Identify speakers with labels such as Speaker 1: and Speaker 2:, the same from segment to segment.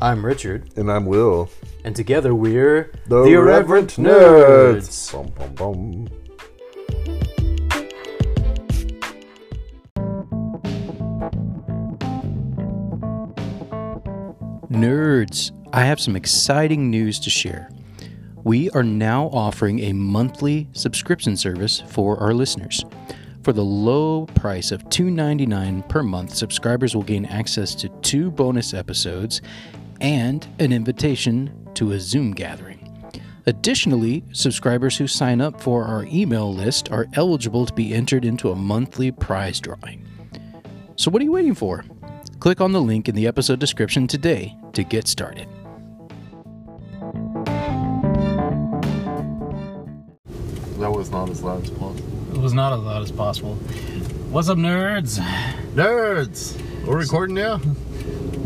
Speaker 1: I'm Richard,
Speaker 2: And I'm Will.
Speaker 1: and together we're
Speaker 2: The,
Speaker 1: Irreverent
Speaker 2: Nerds. Bum, bum, bum.
Speaker 1: Nerds, I have some exciting news to share. We are now offering a monthly subscription service for our listeners. For the low price of $2.99 per month, subscribers will gain access to two bonus episodes and an invitation to a Zoom gathering. Additionally, subscribers who sign up for our email list are eligible to be entered into a monthly prize drawing. So, what are you waiting for? Click on the link in the episode description today to get started.
Speaker 2: That was not as loud as possible.
Speaker 1: It was not as loud as possible. What's up, nerds?
Speaker 2: Nerds! We're recording now?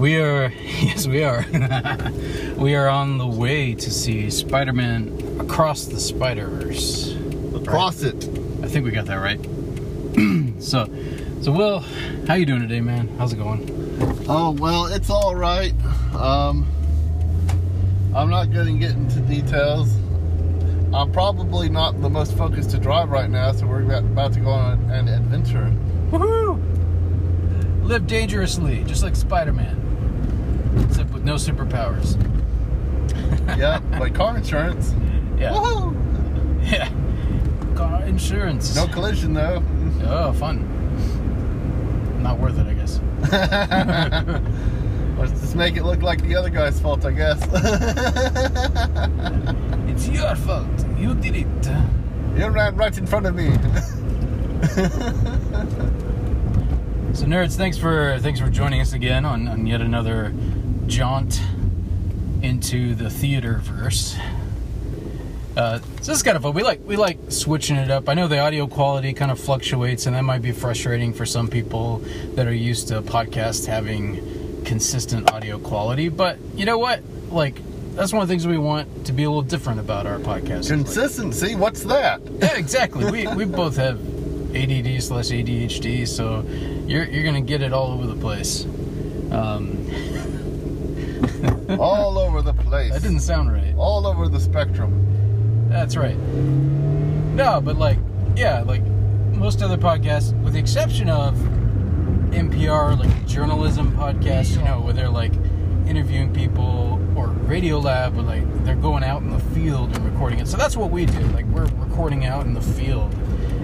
Speaker 1: We are, yes, we are. we are on the way to see Spider Man Across the Spider Verse.
Speaker 2: Across it.
Speaker 1: I think we got that right. so, so Will, how you doing today, man? How's it going?
Speaker 2: Oh, well, it's all right. Um, I'm not going to get into details. I'm probably not the most focused to drive right now, so we're about- about to go on an adventure.
Speaker 1: Woohoo! Live dangerously, just like Spider Man, with no superpowers.
Speaker 2: yeah, like car insurance.
Speaker 1: Yeah.
Speaker 2: Woohoo!
Speaker 1: Yeah. Car insurance.
Speaker 2: No collision, though.
Speaker 1: Oh, fun. Not worth it, I guess.
Speaker 2: Let's just make it look like the other guy's fault, I guess.
Speaker 1: It's your fault. You did it.
Speaker 2: you ran right in front of me.
Speaker 1: So, nerds, thanks for thanks for joining us again on, on yet another jaunt into the theater verse. Uh, so this is kind of fun. We like we like switching it up. I know the audio quality kind of fluctuates, and that might be frustrating for some people that are used to podcasts having consistent audio quality. But you know what? Like that's one of the things we want to be a little different about our podcast.
Speaker 2: Consistency, what's that?
Speaker 1: Yeah, exactly. We we both have ADD slash ADHD, so you're you're gonna get it all over the place. Um,
Speaker 2: All over the place.
Speaker 1: that didn't sound right.
Speaker 2: All over the spectrum.
Speaker 1: That's right. No, but like, yeah, like most other podcasts, with the exception of NPR, like journalism podcasts, you know, where they're like interviewing people, or Radio Lab, where like they're going out in the field and recording it. So that's what we do. Like we're recording out in the field,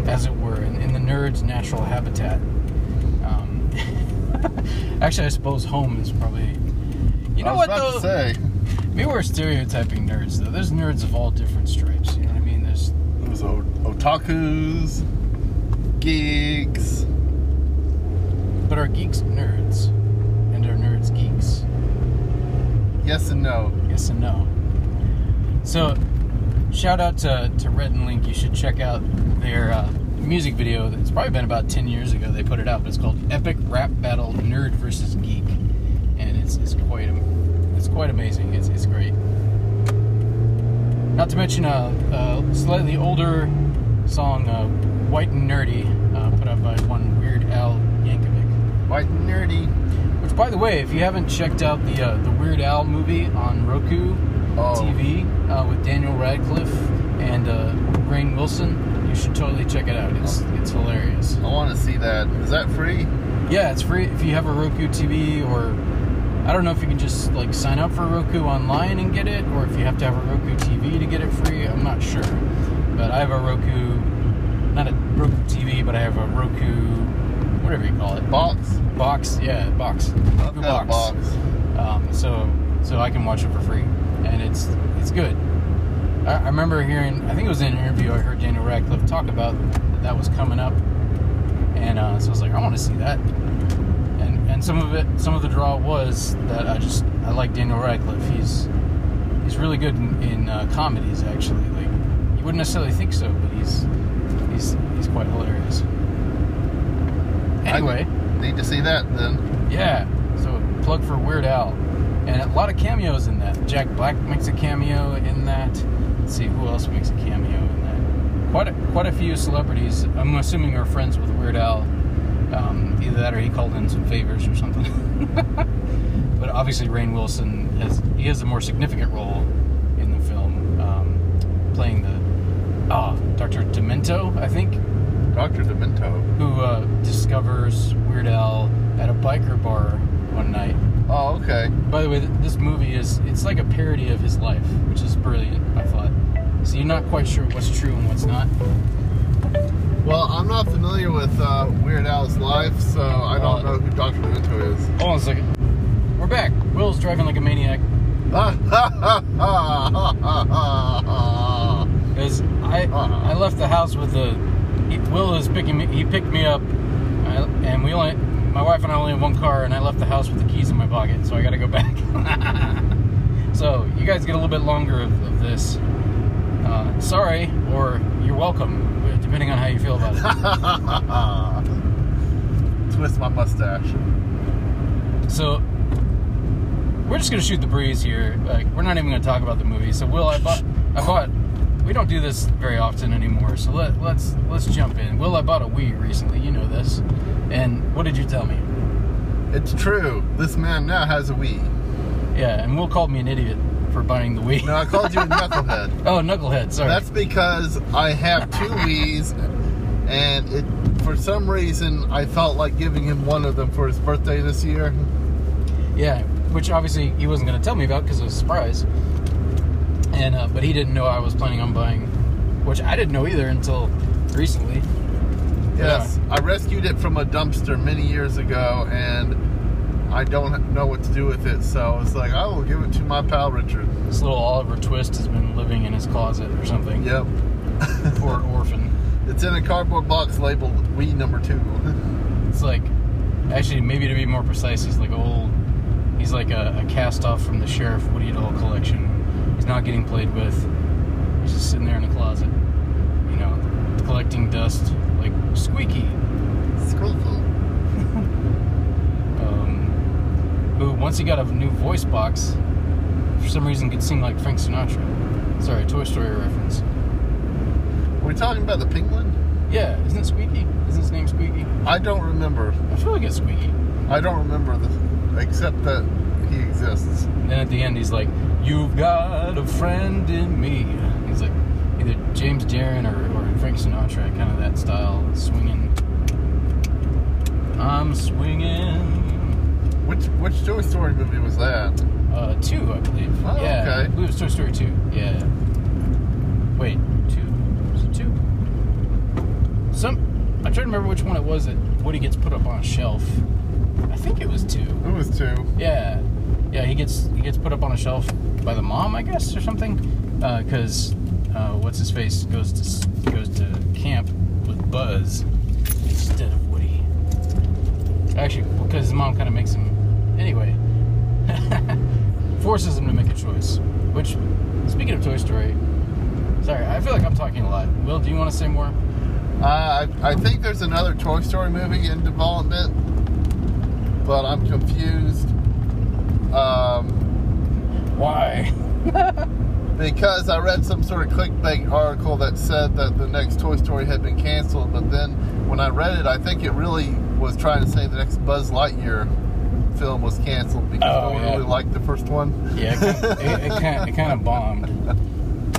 Speaker 1: as it were, in, in the nerd's natural habitat. Um, actually, I suppose home is probably. You know
Speaker 2: I was
Speaker 1: what
Speaker 2: about
Speaker 1: though?
Speaker 2: to say.
Speaker 1: Maybe we're stereotyping nerds though. There's nerds of all different stripes. You know what I mean? There's
Speaker 2: There's otakus, geeks.
Speaker 1: but are geeks nerds, and are nerds geeks?
Speaker 2: Yes and no.
Speaker 1: Yes and no. So, shout out to to Rhett and Link. You should check out their uh, music video. It's probably been about ten years ago they put it out. But it's called Epic Rap Battle Nerd versus Geek, it's it's quite it's quite amazing. It's it's great. Not to mention a, a slightly older song, uh, White and Nerdy, uh, put out by one Weird Al Yankovic.
Speaker 2: White and nerdy.
Speaker 1: Which, by the way, if you haven't checked out the uh, the Weird Al movie on Roku
Speaker 2: Oh.
Speaker 1: TV uh, with Daniel Radcliffe and uh, Rainn Wilson, you should totally check it out. It's it's hilarious.
Speaker 2: I want to see that. Is that free?
Speaker 1: Yeah, it's free if you have a Roku TV or I don't know if you can just like sign up for Roku online and get it, or if you have to have a Roku TV to get it free. I'm not sure, but I have a Roku, not a Roku TV, but I have a Roku, whatever you call it,
Speaker 2: Box?
Speaker 1: box. Yeah, box. Roku
Speaker 2: a box.
Speaker 1: um, so so I can watch it for free, and it's it's good. I, I remember hearing, I think it was in an interview, I heard Daniel Radcliffe talk about that, that was coming up, and uh, so I was like, I want to see that. And some of it, some of the draw was that I just I like Daniel Radcliffe. He's he's really good in, in uh, comedies actually. Like you wouldn't necessarily think so, but he's he's he's quite hilarious. Anyway.
Speaker 2: I need to see that then.
Speaker 1: Yeah. So plug for Weird Al, and a lot of cameos in that. Jack Black makes a cameo in that. Let's see who else makes a cameo in that. Quite a, quite a few celebrities. I'm assuming are friends with Weird Al. Um, either that or he called in some favors or something. but obviously, Rainn Wilson has he has a more significant role in the film, um, playing the ah Dr. Demento, I think,
Speaker 2: Dr. Demento.
Speaker 1: who uh, discovers Weird Al at a biker bar one night.
Speaker 2: Oh, okay.
Speaker 1: By the way, this movie is it's like a parody of his life, which is brilliant. I thought. So you're not quite sure what's true and what's not.
Speaker 2: Well, I'm not familiar with uh, Weird Al's life, so I don't know who Dr. Demento is.
Speaker 1: Hold on a second. We're back. Will's driving like a maniac. Because I I left the house with the he, Will is picking me. He picked me up, I, and we only my wife and I only have one car, and I left the house with the keys in my pocket, so I got to go back. so you guys get a little bit longer of, of this. Uh, sorry, or you're welcome, depending on how you feel about it.
Speaker 2: Twist my mustache.
Speaker 1: So we're just gonna shoot the breeze here. Like we're not even gonna talk about the movie. So Will, I bought, I bought. We don't do this very often anymore. So let let's let's jump in. Will, I bought a Wii recently. You know this. And what did you tell me?
Speaker 2: It's true. This man now has a Wii.
Speaker 1: Yeah, and Will called me an idiot for buying the Wii.
Speaker 2: No, I called you a knucklehead.
Speaker 1: Oh, knucklehead. Sorry.
Speaker 2: That's because I have two Wii's, and it for some reason I felt like giving him one of them for his birthday this year.
Speaker 1: Yeah, which obviously he wasn't going to tell me about because it was a surprise. And uh, but he didn't know I was planning on buying, which I didn't know either until recently.
Speaker 2: Yes, I rescued it from a dumpster many years ago, and I don't know what to do with it. So I was like, I will give it to my pal Richard.
Speaker 1: This little Oliver Twist has been living in his closet or something.
Speaker 2: Yep,
Speaker 1: Poor orphan.
Speaker 2: it's in a cardboard box labeled Wii number two.
Speaker 1: It's like, actually, maybe to be more precise, he's like old. He's like a, a cast off from the Sheriff Woody doll collection. He's not getting played with. He's just sitting there in a closet, you know, collecting dust like Squeaky,
Speaker 2: Squeaky.
Speaker 1: um, who once he got a new voice box, for some reason could sing like Frank Sinatra. Sorry, Toy Story reference.
Speaker 2: Are we talking about the penguin?
Speaker 1: Yeah, isn't it Squeaky? Isn't his name Squeaky?
Speaker 2: I don't remember.
Speaker 1: I feel like it's Squeaky.
Speaker 2: I don't remember the, except that he exists.
Speaker 1: And then at the end, he's like, "You've got a friend in me." He's like, either James Darren or, or Frank Sinatra, kind of that style, swinging. I'm swinging.
Speaker 2: Which which Toy Story movie was that?
Speaker 1: Uh, two, I believe.
Speaker 2: Oh,
Speaker 1: yeah,
Speaker 2: okay.
Speaker 1: I believe it was Toy Story two. Yeah. Wait, two? Was it two? Some. I'm trying to remember which one it was that Woody gets put up on a shelf. I think it was two.
Speaker 2: It was two.
Speaker 1: Yeah, yeah. He gets he gets put up on a shelf by the mom, I guess, or something. Because uh, what's his face goes to goes to camp with Buzz instead of Woody. Actually, because his mom kind of makes him anyway. forces him to make a choice. Which, speaking of Toy Story, sorry, I feel like I'm talking a lot. Will, do you want to say more?
Speaker 2: Uh, I, I think there's another Toy Story movie in development, but I'm confused. Um,
Speaker 1: Why?
Speaker 2: because I read some sort of clickbait article that said that the next Toy Story had been canceled, but then when I read it, I think it really was trying to say the next Buzz Lightyear film was canceled because
Speaker 1: Oh,
Speaker 2: no one
Speaker 1: yeah.
Speaker 2: really liked the first one.
Speaker 1: Yeah, it, it, it, kind, it kind of bombed.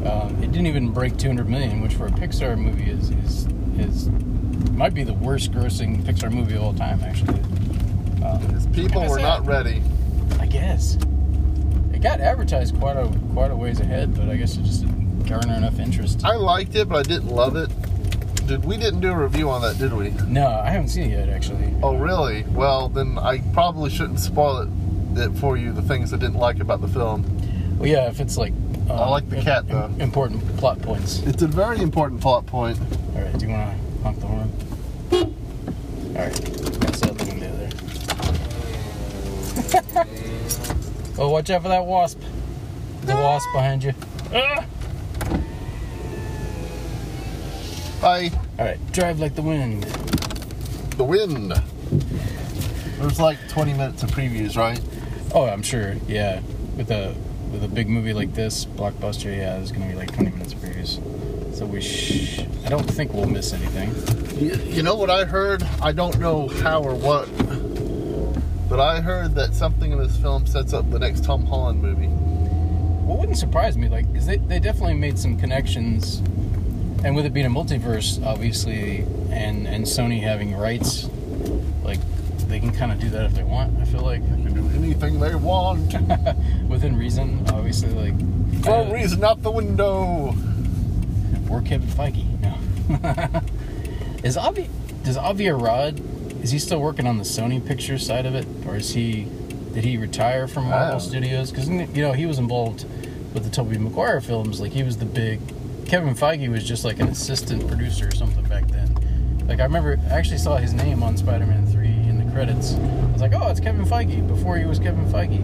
Speaker 1: Um, it didn't even break 200 million, which for a Pixar movie is is is might be the worst grossing Pixar movie of all time, actually. Um,
Speaker 2: people were not ready.
Speaker 1: I guess it got advertised quite a quite a ways ahead, but I guess it just didn't garner enough interest.
Speaker 2: I liked it, but I didn't love it. Did we didn't do a review on that, did we?
Speaker 1: No, I haven't seen it yet, actually.
Speaker 2: Oh, really? Well, then I probably shouldn't spoil it, it for you. The things I didn't like about the film.
Speaker 1: Well, yeah, if it's like um,
Speaker 2: I like the cat, though.
Speaker 1: important plot points.
Speaker 2: It's a very important plot point.
Speaker 1: All right, do you want to honk the horn? All right, that's out the window there. oh, watch out for that wasp. The wasp behind you. Ah!
Speaker 2: Hi,
Speaker 1: All right, drive like the wind.
Speaker 2: the wind. There's like 20 minutes of previews, right?
Speaker 1: Oh, I'm sure. Yeah, with a with a big movie like this, blockbuster, yeah, there's gonna be like 20 minutes of previews. So we, sh- I don't think we'll miss anything.
Speaker 2: You, you know what I heard? I don't know how or what, but I heard that something in this film sets up the next Tom Holland movie.
Speaker 1: Well, it wouldn't surprise me, like, because they, they definitely made some connections, and with it being a multiverse, obviously, and and Sony having rights, like, they can kind of do that if they want. I feel like
Speaker 2: They can do anything they want.
Speaker 1: within reason, obviously, like
Speaker 2: Throw
Speaker 1: uh,
Speaker 2: reason out the window.
Speaker 1: or Kevin Feige. No. is Avi does Avi Arad is he still working on the Sony Pictures side of it, or is he did he retire from Marvel Studios? Because you know he was involved with the Tobey Maguire films. Like he was the big. Kevin Feige was just like an assistant producer or something back then. Like I remember, I actually saw his name on Spider-Man Three in the credits. I was like, oh, it's Kevin Feige before he was Kevin Feige.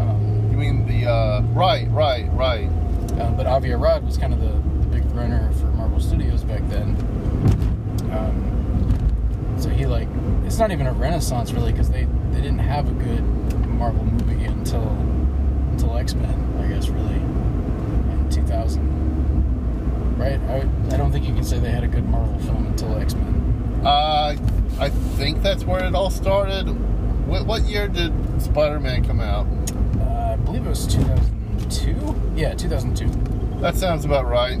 Speaker 1: Um,
Speaker 2: You mean the uh, right, right, right?
Speaker 1: uh, but Avi Arad was kind of the, the big runner for Marvel Studios back then. Um, so he like it's not even a renaissance really because they, they didn't have a good Marvel movie until until X Men I guess really in 2000. Right? I, I don't think you can say they had a good Marvel film until X Men.
Speaker 2: Uh, I think that's where it all started. What, what year did Spider-Man come out?
Speaker 1: Uh, I believe it was 2002. Yeah, 2002.
Speaker 2: That sounds about right.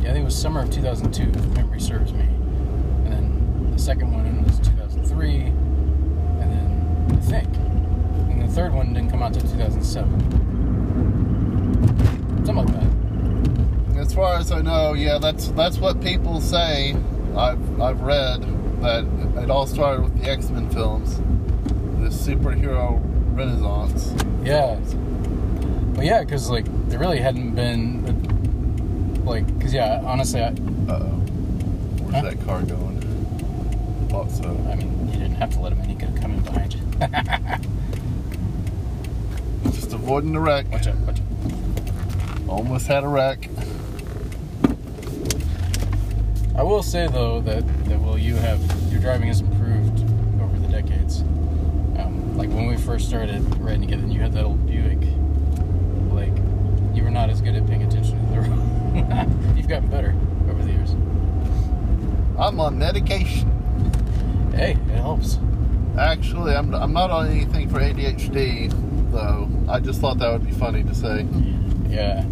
Speaker 1: Yeah, I think it was summer of 2002, if memory serves me. And then the second one was 2003. And then I think. And the third one didn't come out until 2007. Something like that.
Speaker 2: As far as I know, yeah, that's that's what people say. I've I've read that it all started with the X-Men films, the superhero renaissance.
Speaker 1: Yeah. But yeah, because, like, there really hadn't been. Like, because, yeah, honestly, I,
Speaker 2: Uh oh, where's
Speaker 1: Huh?
Speaker 2: that car going? Thought so.
Speaker 1: I mean, you didn't have to let him in, he could have come in behind you.
Speaker 2: Just avoiding the wreck.
Speaker 1: watch out, watch out.
Speaker 2: Almost had a wreck.
Speaker 1: I will say though that that well you have your driving has improved over the decades. Um, like when we first started riding together, and you had that old Buick. Like you were not as good at paying attention to the road. You've gotten better over the years.
Speaker 2: I'm on medication.
Speaker 1: Hey, it helps.
Speaker 2: Actually, I'm, I'm not on anything for ADHD, though. I just thought that would be funny to say.
Speaker 1: Yeah.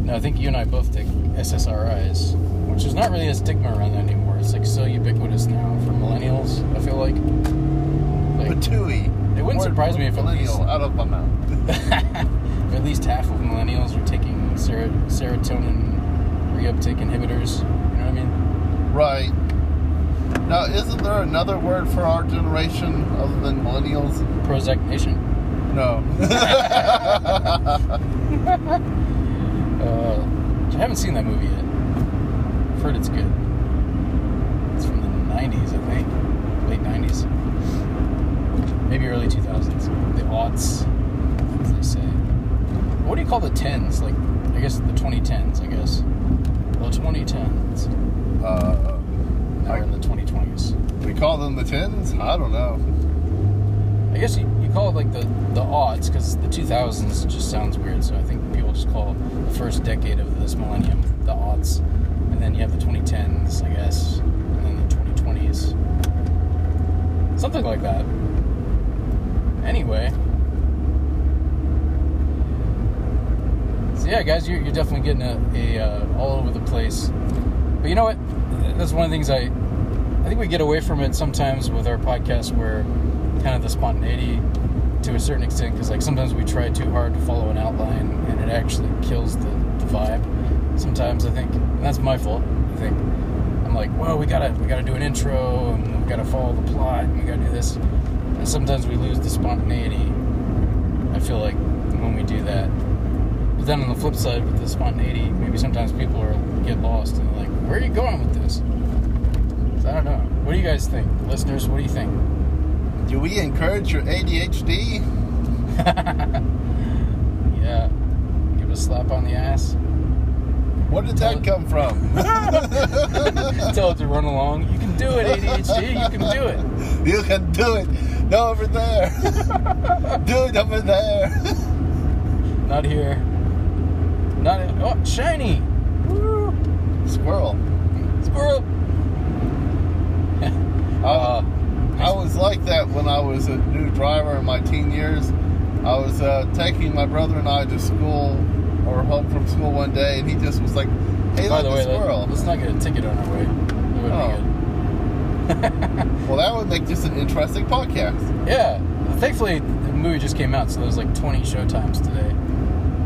Speaker 1: No, I think you and I both take SSRIs, which is not really a stigma around that anymore. It's like so ubiquitous now for millennials. I feel like. Like
Speaker 2: Patooey.
Speaker 1: It wouldn't surprise me if at
Speaker 2: millennial
Speaker 1: least-
Speaker 2: out of my mouth.
Speaker 1: If at least half of millennials are taking ser- serotonin reuptake inhibitors. You know what I mean?
Speaker 2: Right. Now, isn't there another word for our generation other than millennials?
Speaker 1: Prozac Nation.
Speaker 2: No.
Speaker 1: Uh, I haven't seen that movie yet. I've heard it's good. It's from the 90s, I think. Late 90s. Maybe early 2000s. The aughts, as they say. What do you call the 10s? Like, I guess the 2010s, I guess. The 2010s.
Speaker 2: uh,
Speaker 1: Now we're in the 2020s.
Speaker 2: we call them the tens? I don't know.
Speaker 1: I guess you, you call it like the, the aughts because the 2000s just sounds weird. So I think people just call the first decade of this millennium the aughts. Then you have the 2010s, I guess. And then the 2020s. Something like that. Anyway. So yeah, guys, you're, you're definitely getting a, a uh, all over the place. But you know what? That's one of the things I I think we get away from it sometimes with our podcast where kind of the spontaneity to a certain extent because like sometimes we try too hard to follow an outline and it actually kills the, the vibe sometimes i think and that's my fault. I think i'm like well we gotta we gotta do an intro and we gotta follow the plot and we gotta do this. And sometimes we lose the spontaneity i feel like when we do that. But then on the flip side with the spontaneity maybe sometimes people are get lost and they're like where are you going with this? I don't know. What do you guys think? Listeners what do you think?
Speaker 2: Do we encourage your ADHD?
Speaker 1: yeah. Give it a slap on the ass.
Speaker 2: Where did that come from?
Speaker 1: Tell it to run along. You can do it, ADHD. You can do it.
Speaker 2: you can do it. No, over there. do it over there.
Speaker 1: not here. Not oh shiny. Woo.
Speaker 2: Squirrel.
Speaker 1: Squirrel.
Speaker 2: Uh, I was like that when I was a new driver in my teen years. I was uh, taking my brother and I to school or home from school one day, and he just was like, "Hey,
Speaker 1: By
Speaker 2: look,
Speaker 1: the
Speaker 2: a
Speaker 1: way,
Speaker 2: squirrel!"
Speaker 1: let, us not get a ticket on our way. That
Speaker 2: Oh.
Speaker 1: be good.
Speaker 2: well, that would make just an interesting podcast.
Speaker 1: Yeah. Thankfully, the movie just came out, so there's like 20 showtimes today.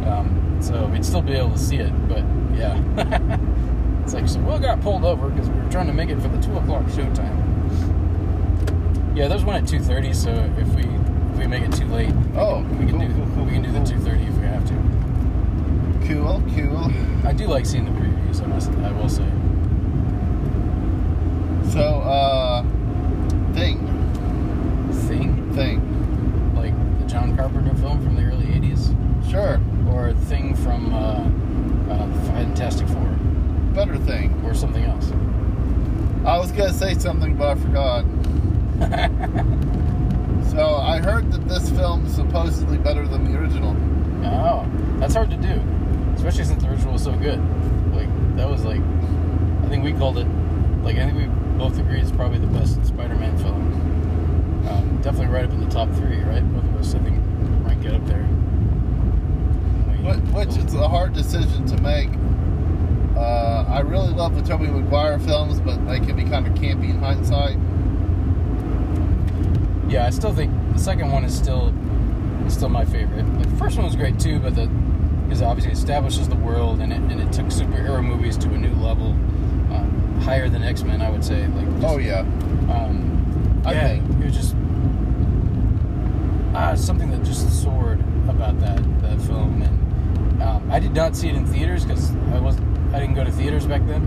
Speaker 1: Um, so we'd still be able to see it, but yeah. it's like, so we got pulled over because we were trying to make it for the 2 o'clock showtime. Yeah, there's one at 2.30, so if we if we make it too late, we
Speaker 2: Oh,
Speaker 1: can, we can
Speaker 2: cool,
Speaker 1: do
Speaker 2: cool, cool,
Speaker 1: we can do the 2.30 if we.
Speaker 2: Cool, cool.
Speaker 1: I do like seeing the previews, I, must, I will say.
Speaker 2: So, uh, thing,
Speaker 1: Thing?
Speaker 2: thing.
Speaker 1: Like the John Carpenter film from the early 80s?
Speaker 2: Sure,
Speaker 1: Or a Thing from uh, uh, Fantastic Four?
Speaker 2: better thing.
Speaker 1: Or something else?
Speaker 2: I was gonna say something, but I forgot. So I heard that this film is supposedly better than the original.
Speaker 1: Oh, that's hard to do, especially since the original was so good. Like that was like, I think we called it. Like I think we both agreed it's probably the best Spider-Man film. Um, definitely right up in the top three, right? Both of us, I think, rank it up there.
Speaker 2: Which, is a hard decision to make. Uh, I really love the Tobey Maguire films, but they can be kind of campy in hindsight.
Speaker 1: Yeah, I still think the second one is still is still my favorite. Like, the first one was great too, but the because obviously it establishes the world and it and it took superhero movies to a new level, um, higher than X Men, I would say. Like, just,
Speaker 2: Oh yeah,
Speaker 1: Um,
Speaker 2: I
Speaker 1: yeah,
Speaker 2: think-
Speaker 1: it was just ah, something that just soared about that that film, and um, I did not see it in theaters because I was I didn't go to theaters back then.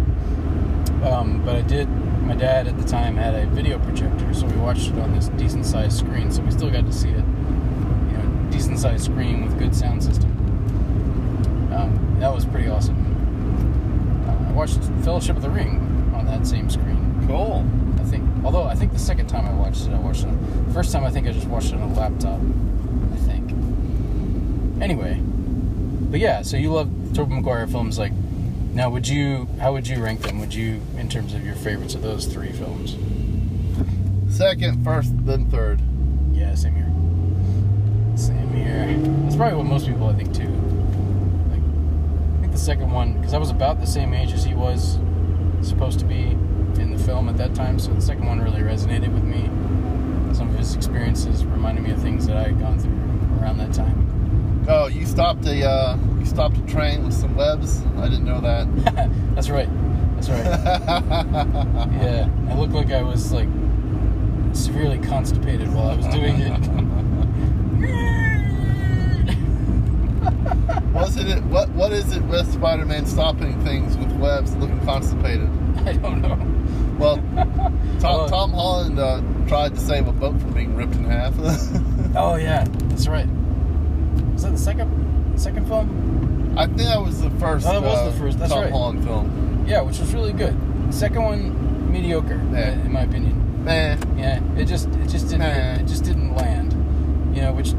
Speaker 1: Um, but I did. My dad at the time had a video projector, so we watched it on this decent sized screen. So we still got to see it, you know, decent sized screen with good sound system. That was pretty awesome. Uh, I watched Fellowship of the Ring on that same screen.
Speaker 2: cool.
Speaker 1: I think. Although I think the second time I watched it, I watched it. The first time I think I just watched it on a laptop. I think. Anyway, but yeah. So you love Tobey Maguire films, like. Now, would you? How would you rank them? Would you, in terms of your favorites of those three films?
Speaker 2: Second, first, then third.
Speaker 1: Yeah, same here. Same here. That's probably what most people I think too. Like, I think the second one, because I was about the same age as he was supposed to be in the film at that time, so the second one really resonated with me. Some of his experiences reminded me of things that I had gone through around that time.
Speaker 2: Oh, you stopped a uh, you stopped a train with some webs. I didn't know that.
Speaker 1: That's right. That's right. yeah, I looked like I was like severely constipated while I was doing it.
Speaker 2: What's it? What What is it with Spider-Man stopping things with webs, looking constipated?
Speaker 1: I don't know.
Speaker 2: Well, Tom, Tom Holland uh, tried to save a boat from being ripped in half.
Speaker 1: Oh yeah, that's right. Was that the second second film?
Speaker 2: I think that was the first.
Speaker 1: Oh, that was
Speaker 2: uh,
Speaker 1: the first, that's
Speaker 2: Tom
Speaker 1: right.
Speaker 2: Holland film.
Speaker 1: Yeah, which was really good. Second one mediocre,
Speaker 2: Yeah.
Speaker 1: in my opinion.
Speaker 2: Man,
Speaker 1: Yeah, it just it just didn't
Speaker 2: Nah.
Speaker 1: it just didn't land. You know, which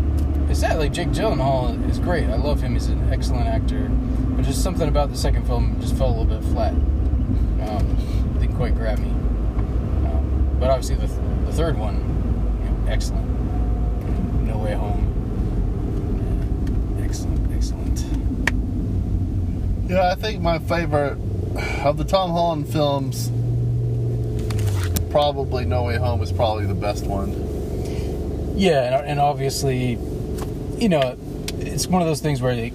Speaker 1: is that Like Jake Gyllenhaal is great. I love him. He's an excellent actor. But just something about the second film just felt a little bit flat. Um, didn't quite grab me. Um, but obviously the, the third one, you know, excellent. No Way Home. Excellent, excellent.
Speaker 2: yeah, I think my favorite of the Tom Holland films, probably No Way Home is probably the best one.
Speaker 1: Yeah, and, and obviously, you know, it's one of those things where like,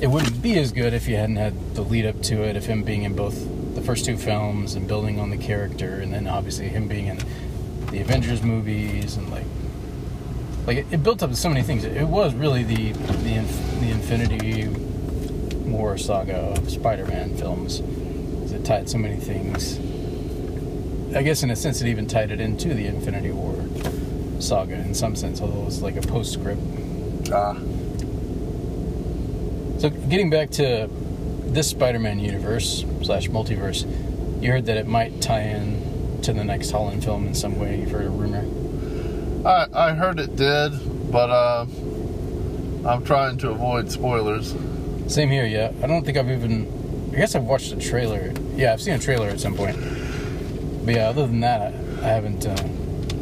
Speaker 1: it wouldn't be as good if you hadn't had the lead up to it, of him being in both the first two films and building on the character, and then obviously him being in the Avengers movies and like, like it, it built up to so many things. It was really the the inf- the Infinity War saga of Spider-Man films. It tied so many things. I guess in a sense, it even tied it into the Infinity War saga in some sense, although it was like a postscript.
Speaker 2: Ah,
Speaker 1: So getting back to this Spider-Man universe slash multiverse, you heard that it might tie in to the next Holland film in some way. You've heard a rumor.
Speaker 2: I I heard it did, but uh, I'm trying to avoid spoilers.
Speaker 1: Same here, yeah. I don't think I've even. I guess I've watched a trailer. Yeah, I've seen a trailer at some point. But yeah, other than that, I, I haven't uh,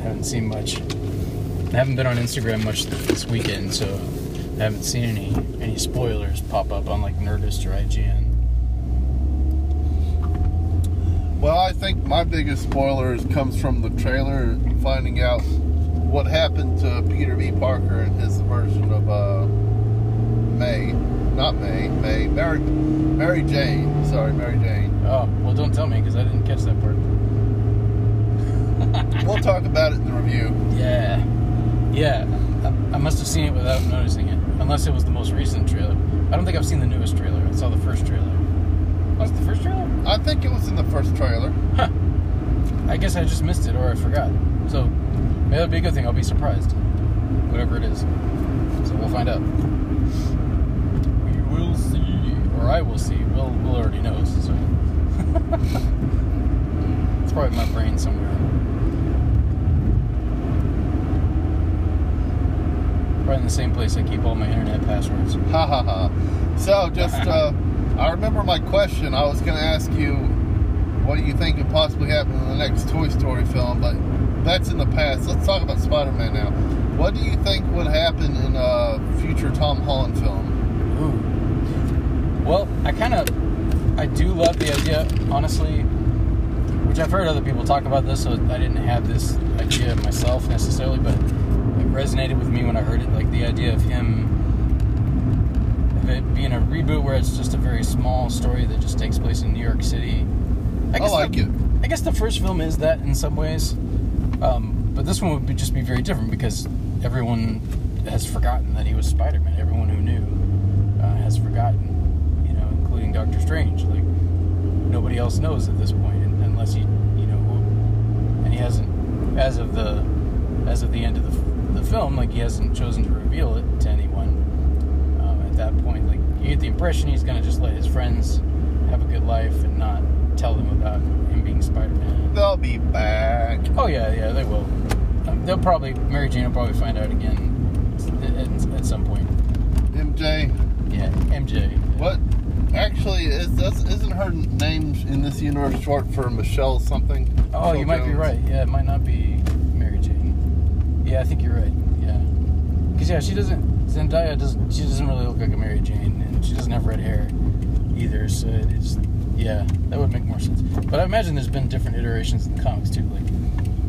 Speaker 1: haven't seen much. I haven't been on Instagram much this weekend, so I haven't seen any any spoilers pop up on like Nerdist or IGN.
Speaker 2: Well, I think my biggest spoilers comes from the trailer, finding out what happened to Peter B. Parker and his version of uh, May, not May, May, Mary, Mary Jane. Sorry, Mary Jane.
Speaker 1: Oh well, don't tell me because I didn't catch that part.
Speaker 2: We'll talk about it in the review.
Speaker 1: Yeah, yeah. I, I must have seen it without noticing it, unless it was the most recent trailer. I don't think I've seen the newest trailer. I saw the first trailer. Was it the first trailer?
Speaker 2: I think it was in the first trailer.
Speaker 1: Huh. I guess I just missed it or I forgot. So maybe that'd be a good thing. I'll be surprised. Whatever it is. So we'll find out. We will see. Or I will see. Will Will already knows. So it's probably in my brain somewhere. Probably in the same place I keep all my internet passwords.
Speaker 2: Ha ha ha. So, just, uh, I remember my question. I was going to ask you, what do you think could possibly happen in the next Toy Story film? But that's in the past. Let's talk about Spider Man now. What do you think would happen in a future Tom Holland film?
Speaker 1: Ooh. Well, I kind of, I do love the idea, honestly, which I've heard other people talk about this, so I didn't have this idea myself necessarily, but resonated with me when I heard it. Like the idea of him, of it being a reboot where it's just a very small story that just takes place in New York City.
Speaker 2: I like
Speaker 1: the,
Speaker 2: it.
Speaker 1: I guess the first film is that in some ways, um, but this one would be, just be very different because everyone has forgotten that he was Spider-Man. Everyone who knew uh, has forgotten, you know, including Doctor Strange. Like nobody else knows at this point, unless he, you know, and he hasn't, as of the, as of the end of the, the film, like he hasn't chosen to reveal it to anyone. Um, at that point, like you get the impression he's gonna just let his friends have a good life and not tell them about him being Spider-Man.
Speaker 2: They'll be back.
Speaker 1: Oh yeah, yeah, they will. Um, they'll probably Mary Jane will probably find out again at, at, some point.
Speaker 2: MJ.
Speaker 1: Yeah, MJ.
Speaker 2: What? Actually, is, does, isn't her name in this universe short for Michelle something?
Speaker 1: Oh,
Speaker 2: Michelle
Speaker 1: you might be right. Yeah, it might not be. Yeah, I think you're right. Yeah, because yeah, she doesn't. Zendaya doesn't. She doesn't really look like a Mary Jane, and she doesn't have red hair either. So it's yeah, that would make more sense. But I imagine there's been different iterations in the comics too. Like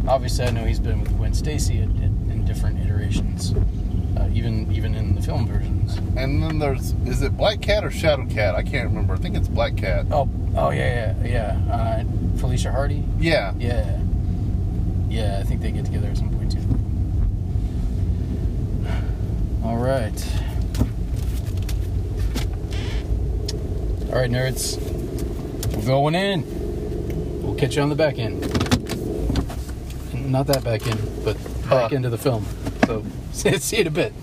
Speaker 1: obviously, I know he's been with Gwen Stacy in, in, in different iterations, uh, even even in the film versions.
Speaker 2: And then there's, is it Black Cat or Shadow Cat? I can't remember. I think it's Black Cat.
Speaker 1: Oh, oh yeah, yeah, yeah. Uh, Felicia Hardy.
Speaker 2: Yeah.
Speaker 1: Yeah, yeah. I think they get together at some point too. All right. All right, nerds. We're going in. We'll catch you on the back end. Not that back end, but back
Speaker 2: Huh.
Speaker 1: end of the film. So see you in a bit.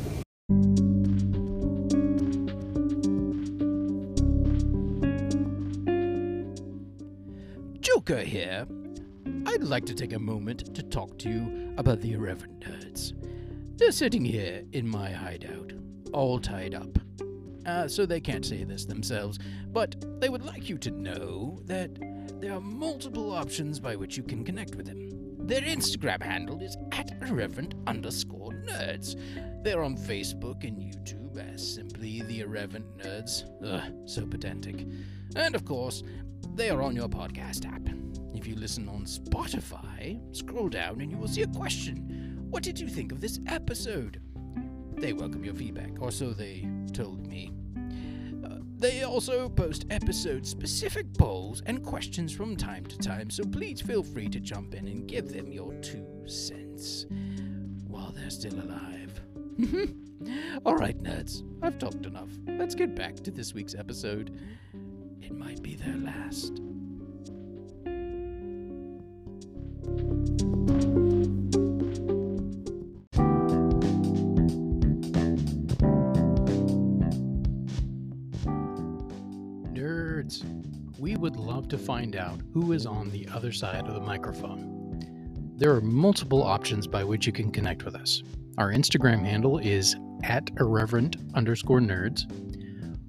Speaker 1: Joker here. I'd like to take a moment to talk to you about the Irreverent Nerds. They're sitting here in my hideout, all tied up. Uh, so they can't say this themselves, but they would like you to know that there are multiple options by which you can connect with them. Their Instagram handle is at irreverent underscore nerds. They're on Facebook and YouTube as simply the Irreverent Nerds. Ugh, so pedantic. And of course, they are on your podcast app. If you listen on Spotify, scroll down and you will see a question. What did you think of this episode? They welcome your feedback, or so they told me. Uh, they also post episode specific polls and questions from time to time, so please feel free to jump in and give them your two cents while they're still alive. All right, nerds, I've talked enough. Let's get back to this week's episode. It might be their last. Love to find out who is on the other side of the microphone. there are multiple options by which you can connect with us. Our Instagram handle is at irreverent underscore nerds.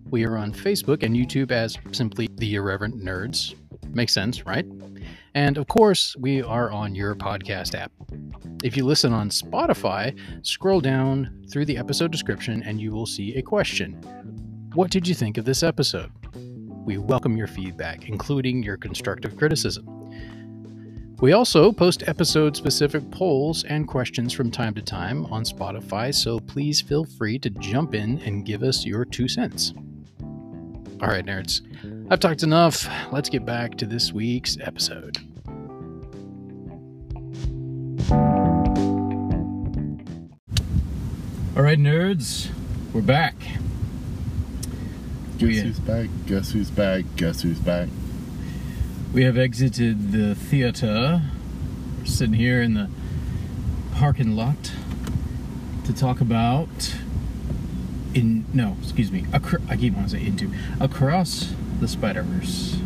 Speaker 1: We are on Facebook and YouTube as simply the Irreverent Nerds. Makes sense, right? And of course, we are on your podcast app. If you listen on Spotify, scroll down through the episode description and you will see a question. What did you think of this episode? We welcome your feedback, including your constructive criticism. We also post episode specific polls and questions from time to time on Spotify, so please feel free to jump in and give us your two cents. All right, nerds, I've talked enough. Let's get back to this week's episode. All right, nerds, we're back.
Speaker 2: Guess
Speaker 1: We-
Speaker 2: who's back? Guess who's back? Guess who's back?
Speaker 1: We have exited the theater. We're sitting here in the parking lot to talk about in no, excuse me. Acro- I keep wanting to say into across the Spider Verse.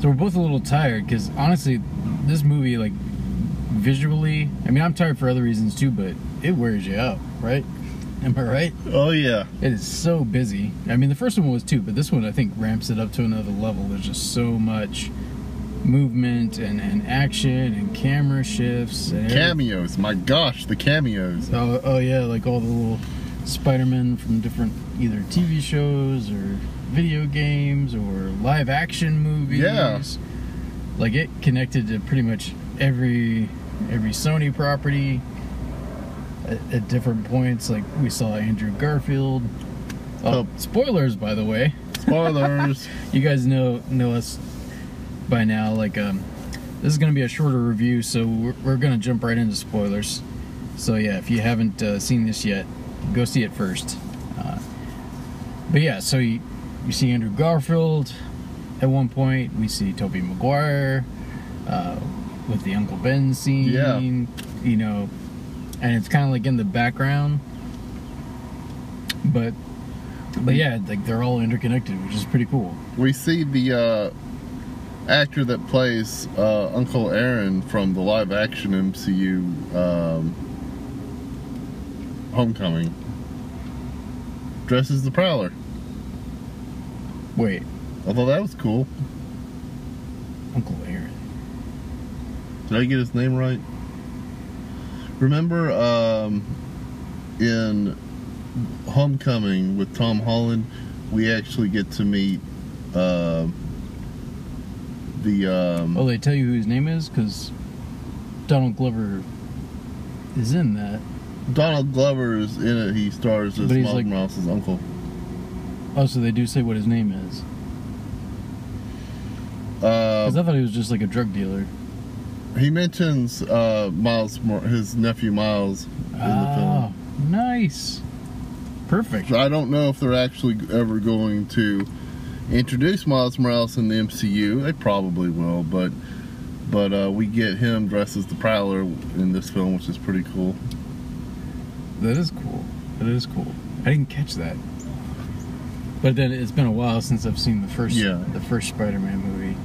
Speaker 1: So we're both a little tired because honestly, this movie like visually. I mean, I'm tired for other reasons too, but it wears you out, right? Am I right?
Speaker 2: Oh yeah.
Speaker 1: It is so busy. I mean, the first one was too, but this one I think ramps it up to another level. There's just so much movement and, and action and camera shifts. And
Speaker 2: Cameos. My gosh, the cameos.
Speaker 1: Oh, oh yeah, like all the little Spider-Man from different either TV shows or video games or live action movies.
Speaker 2: Yeah.
Speaker 1: Like it connected to pretty much every every Sony property at, at different points. Like we saw Andrew Garfield. Oh,
Speaker 2: Oh.
Speaker 1: spoilers, by the way.
Speaker 2: Spoilers.
Speaker 1: You guys know know us by now. Like, um, this is gonna be a shorter review, so we're, we're gonna jump right into spoilers. So yeah, if you haven't uh, seen this yet, go see it first. Uh, but yeah, so you you see Andrew Garfield at one point. We see Tobey Maguire uh, with the Uncle Ben scene.
Speaker 2: Yeah.
Speaker 1: You know, and it's kind of like in the background, but. But yeah, like they're all interconnected, which is pretty cool.
Speaker 2: we see the uh, actor that plays uh, Uncle Aaron from the live action MCU um, Homecoming. Dresses the Prowler.
Speaker 1: Wait,
Speaker 2: I thought that was cool.
Speaker 1: Uncle Aaron.
Speaker 2: Did I get his name right? Remember um, in Homecoming with Tom Holland, we actually get to meet uh, the. Um,
Speaker 1: Oh, they tell you who his name is because Donald Glover is in that.
Speaker 2: Donald Glover is in it. He stars as Miles
Speaker 1: like-
Speaker 2: Morales' uncle.
Speaker 1: Oh, so they do say what his name is.
Speaker 2: Uh,
Speaker 1: Because I thought he was just like a drug dealer.
Speaker 2: He mentions uh, Miles, Mor- his nephew Miles, in the
Speaker 1: Oh,
Speaker 2: film.
Speaker 1: nice. Perfect.
Speaker 2: So I don't know if they're actually ever going to introduce Miles Morales in the MCU. They probably will, but but uh, we get him dressed as the Prowler in this film, which is pretty cool.
Speaker 1: That is cool. That is cool. I didn't catch that. But then it's been a while since I've seen the first
Speaker 2: Yeah.
Speaker 1: the first Spider-Man movie.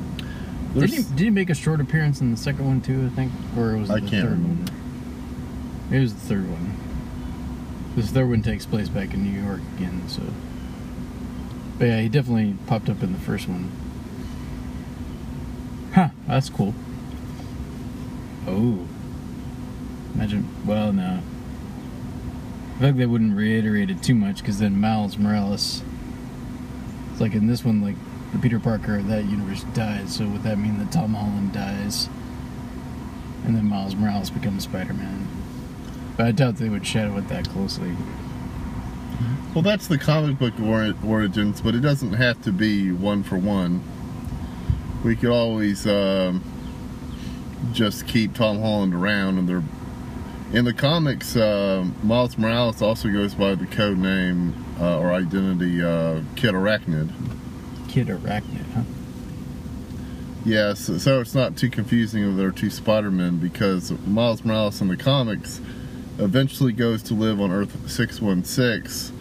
Speaker 1: Did he, did he make a short appearance in the second one too? I think, or was it
Speaker 2: I
Speaker 1: the
Speaker 2: can't
Speaker 1: third
Speaker 2: remember.
Speaker 1: one? It was the third one. This third one takes place back in New York again, so. But yeah, he definitely popped up in the first one. Huh, that's cool. Oh. Imagine, well, no. I think they wouldn't reiterate it too much because then Miles Morales. It's like in this one, like the Peter Parker of that universe dies, so would that mean that Tom Holland dies? And then Miles Morales becomes Spider Man? But I doubt they would shadow it that closely.
Speaker 2: Well, that's the comic book ori- origins, but it doesn't have to be one for one. We could always um, just keep Tom Holland around, and they're in the comics. Uh, Miles Morales also goes by the code name uh, or identity uh, Kid Arachnid.
Speaker 1: Kid Arachnid, huh?
Speaker 2: Yes, so, so it's not too confusing if they're two Spider-Men because Miles Morales in the comics eventually goes to live on Earth 616.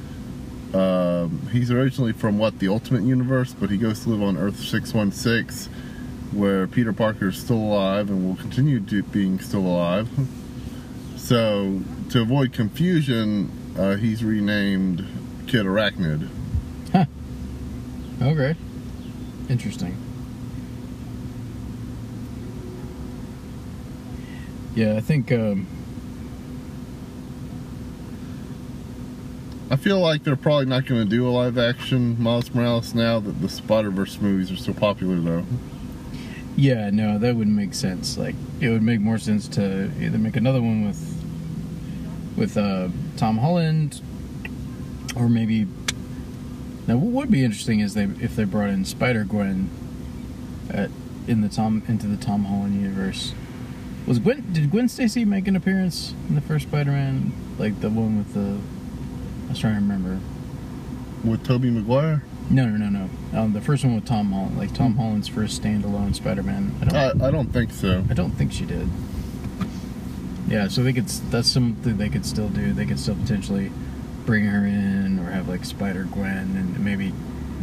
Speaker 2: Um, he's originally from what the Ultimate Universe, but he goes to live on Earth 616 where Peter Parker is still alive and will continue to being still alive. So, to avoid confusion, uh, he's renamed Kid Arachnid. Huh.
Speaker 1: Okay. Interesting. Yeah, I think um,
Speaker 2: I feel like they're probably not going to do a live action Miles Morales now that the Spider Verse movies are so popular, though.
Speaker 1: yeah, no, that wouldn't make sense. Like it would make more sense to either make another one with with uh, Tom Holland or maybe now what would be interesting is they if they brought in Spider Gwen in the Tom into the Tom Holland universe. Was Gwen did Gwen Stacy make an appearance in the first Spider-Man like the one with the I was trying to remember.
Speaker 2: With Tobey Maguire?
Speaker 1: No, no, no, no. Um, the first one with Tom Holland, like Tom Holland's first standalone Spider-Man. I don't,
Speaker 2: I, I don't think so.
Speaker 1: I don't think she did. Yeah, so they could. That's something they could still do. They could still potentially bring her in, or have like Spider Gwen, and maybe,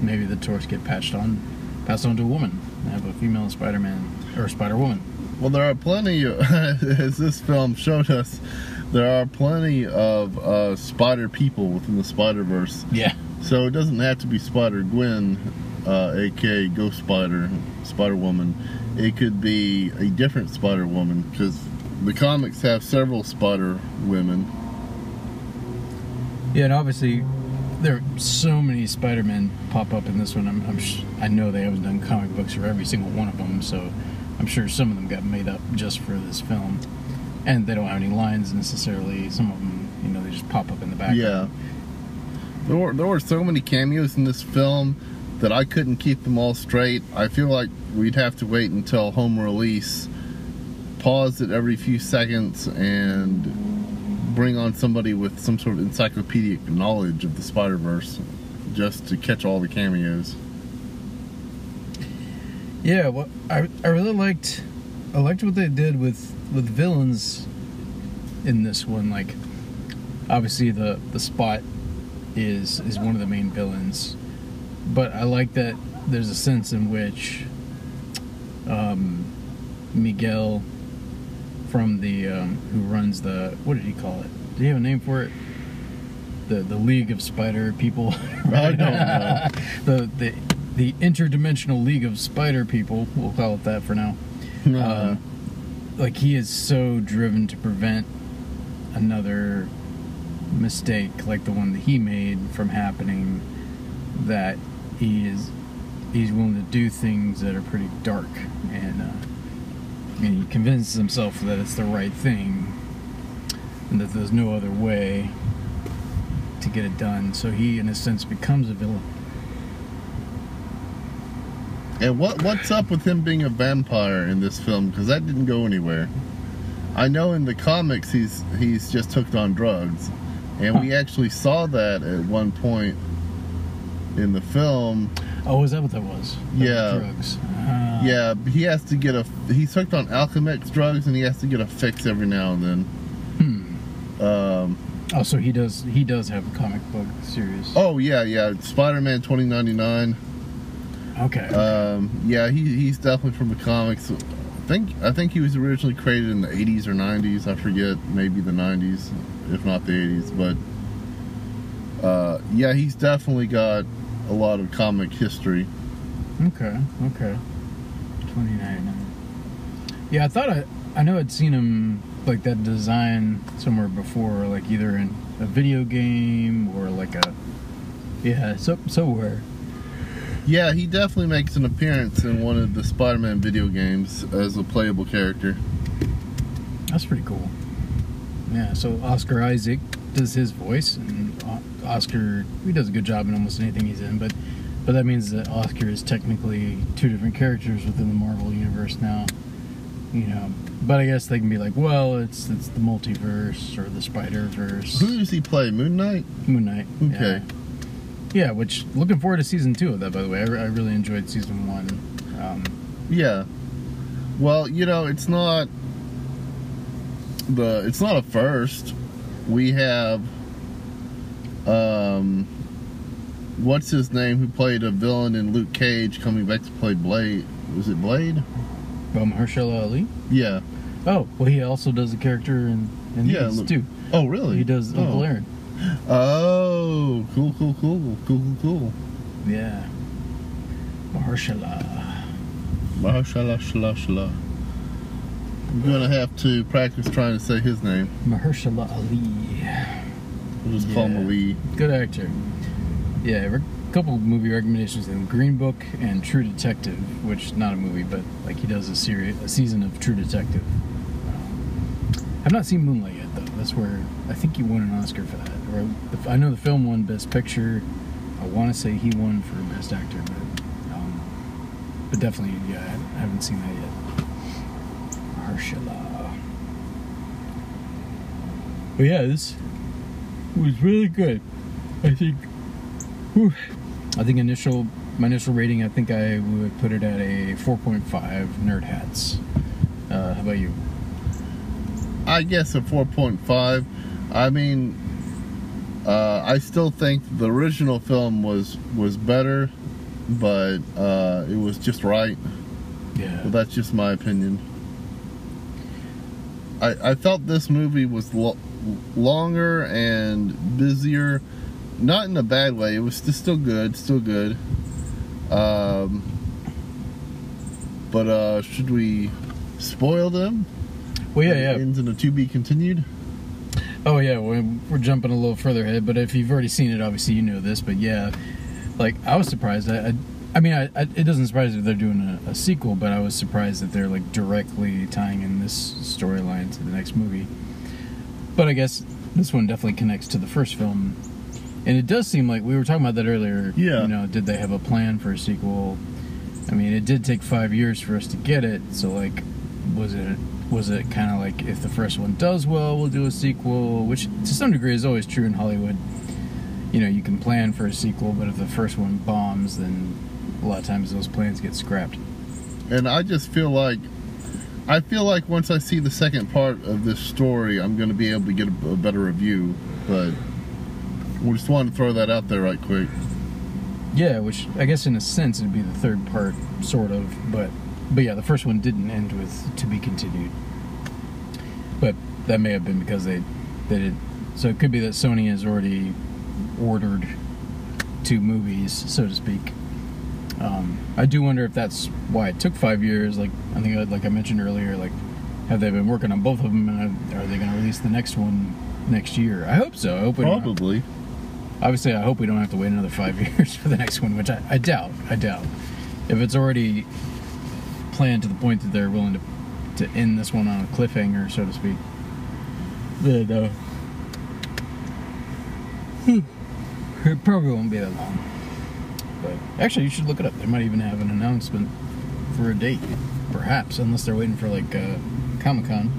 Speaker 1: maybe the torch get patched on, passed on to a woman. Have a female Spider-Man or Spider Woman.
Speaker 2: Well, there are plenty, as this film showed us, there are plenty of uh, spider people within the Spider Verse.
Speaker 1: Yeah.
Speaker 2: So it doesn't have to be Spider Gwen, uh, aka Ghost Spider, Spider Woman. It could be a different Spider Woman because the comics have several Spider Women.
Speaker 1: Yeah, and obviously there are so many Spider-Men pop up in this one. I'm, I'm sh- I know they haven't done comic books for every single one of them, so I'm sure some of them got made up just for this film. And they don't have any lines necessarily. Some of them, you know, they just pop up in the background.
Speaker 2: Yeah. There were, there were so many cameos in this film that I couldn't keep them all straight. I feel like we'd have to wait until home release, pause it every few seconds, and bring on somebody with some sort of encyclopedic knowledge of the Spider Verse just to catch all the cameos.
Speaker 1: Yeah, well, I I really liked I liked what they did with with villains in this one. Like, obviously the the Spot is is one of the main villains, but I like that there's a sense in which um, Miguel from the um, who runs the what did he call it? Do you have a name for it? The the League of Spider People.
Speaker 2: I don't know.
Speaker 1: the the the interdimensional League of Spider People. We'll call it that for now. Uh, like he is so driven to prevent another mistake like the one that he made from happening that he is he's willing to do things that are pretty dark and uh, and he convinces himself that it's the right thing and that there's no other way to get it done so he in a sense becomes a villain
Speaker 2: And what what's up with him being a vampire in this film? Because that didn't go anywhere. I know in the comics he's he's just hooked on drugs, and we actually saw that at one point in the film.
Speaker 1: oh is that what that was That was
Speaker 2: Yeah.
Speaker 1: drugs Ah.
Speaker 2: Yeah, he has to get a he's hooked on Alchemax drugs, and he has to get a fix every now and then.
Speaker 1: hmm.
Speaker 2: Um,
Speaker 1: Oh, so he does. He does have a comic book series.
Speaker 2: oh yeah, yeah, Spider-Man twenty ninety nine.
Speaker 1: okay.
Speaker 2: Um, yeah, he, he's definitely from the comics. I think I think he was originally created in the 80s or 90s. I forget, maybe the 90s, if not the 80s. But uh, yeah, he's definitely got a lot of comic history.
Speaker 1: okay. Okay. Twenty ninety nine. Yeah, I thought I. I know I'd seen him like that design somewhere before, like either in a video game or like a. Yeah, so somewhere.
Speaker 2: Yeah, he definitely makes an appearance in one of the Spider-Man video games as a playable character.
Speaker 1: That's pretty cool. Yeah, so Oscar Isaac does his voice, and Oscar he does a good job in almost anything he's in. But but that means that Oscar is technically two different characters within the Marvel universe now. You know, but I guess they can be like, well, it's it's the multiverse or the Spider Verse,
Speaker 2: Who does he play? Moon Knight.
Speaker 1: Moon Knight.
Speaker 2: Okay.
Speaker 1: Yeah. yeah, which looking forward to season two of that. By the way, I, I really enjoyed season one. Um,
Speaker 2: Yeah. Well, you know, it's not the it's not a first. We have um what's his name who played a villain in Luke Cage coming back to play Blade was it Blade?
Speaker 1: Um, Mahershala Ali.
Speaker 2: Yeah.
Speaker 1: Oh, well, he also does a character in, in
Speaker 2: Yeah,
Speaker 1: these
Speaker 2: look-
Speaker 1: too.
Speaker 2: Oh, really?
Speaker 1: He does Uncle
Speaker 2: oh.
Speaker 1: Aaron.
Speaker 2: Oh, cool, cool, cool, cool, cool, cool.
Speaker 1: Yeah. Mahershala.
Speaker 2: Mashallah, shallah, shallah. I'm gonna have to practice trying to say his name.
Speaker 1: Mahershala Ali.
Speaker 2: We'll just call him
Speaker 1: Yeah.
Speaker 2: Ali.
Speaker 1: Good actor. Yeah, a couple movie recommendations in Green Book and True Detective, which not a movie, but like he does a series, a season of True Detective. I've not seen Moonlight yet, though. That's where I think he won an Oscar for that. Or the, I know the film won Best Picture. I want to say he won for Best Actor, but um, but definitely, yeah, I haven't seen that yet. Mahershala. But yeah, this was really good. I think. Whew. I think initial my initial rating. I think I would put it at a 4.5 nerd hats. Uh, how about you?
Speaker 2: I guess a 4.5. I mean, uh, I still think the original film was was better, but uh, it was just right.
Speaker 1: Yeah.
Speaker 2: But that's just my opinion. I I felt this movie was lo- longer and busier, not in a bad way. It was still good, still good. Um, but uh, should we spoil them?
Speaker 1: Well, yeah,
Speaker 2: It
Speaker 1: yeah.
Speaker 2: Ends in a to be continued.
Speaker 1: Oh yeah, we're, we're jumping a little further ahead, but if you've already seen it, obviously you know this. But yeah, like I was surprised. I, I, I mean, I, I, it doesn't surprise me if they're doing a, a sequel, but I was surprised that they're like directly tying in this storyline to the next movie. But I guess this one definitely connects to the first film, and it does seem like we were talking about that earlier.
Speaker 2: Yeah.
Speaker 1: You know, did they have a plan for a sequel? I mean, it did take five years for us to get it, so like, was it was it kind of like if the first one does well, we'll do a sequel, which to some degree is always true in Hollywood. You know, you can plan for a sequel, but if the first one bombs, then a lot of times those plans get scrapped.
Speaker 2: and I just feel like I feel like once I see the second part of this story, I'm going to be able to get a, a better review. But we just wanted to throw that out there right quick.
Speaker 1: Yeah, which I guess in a sense it'd be the third part, sort of, but but yeah, the first one didn't end with to be continued. But that may have been because they they did. So it could be that Sony has already ordered two movies, so to speak. Um, I do wonder if that's why it took five years. Like I think, like I mentioned earlier, like have they been working on both of them, and are they going to release the next one next year? I hope so. I hope
Speaker 2: Probably.
Speaker 1: Obviously, I hope we don't have to wait another five years for the next one, which I, I doubt. I doubt. If it's already planned to the point that they're willing to to end this one on a cliffhanger, so to speak, then uh, hmm, it probably won't be that long. But actually, you should look it up. They might even have an announcement for a date, perhaps, unless they're waiting for like uh, Comic Con.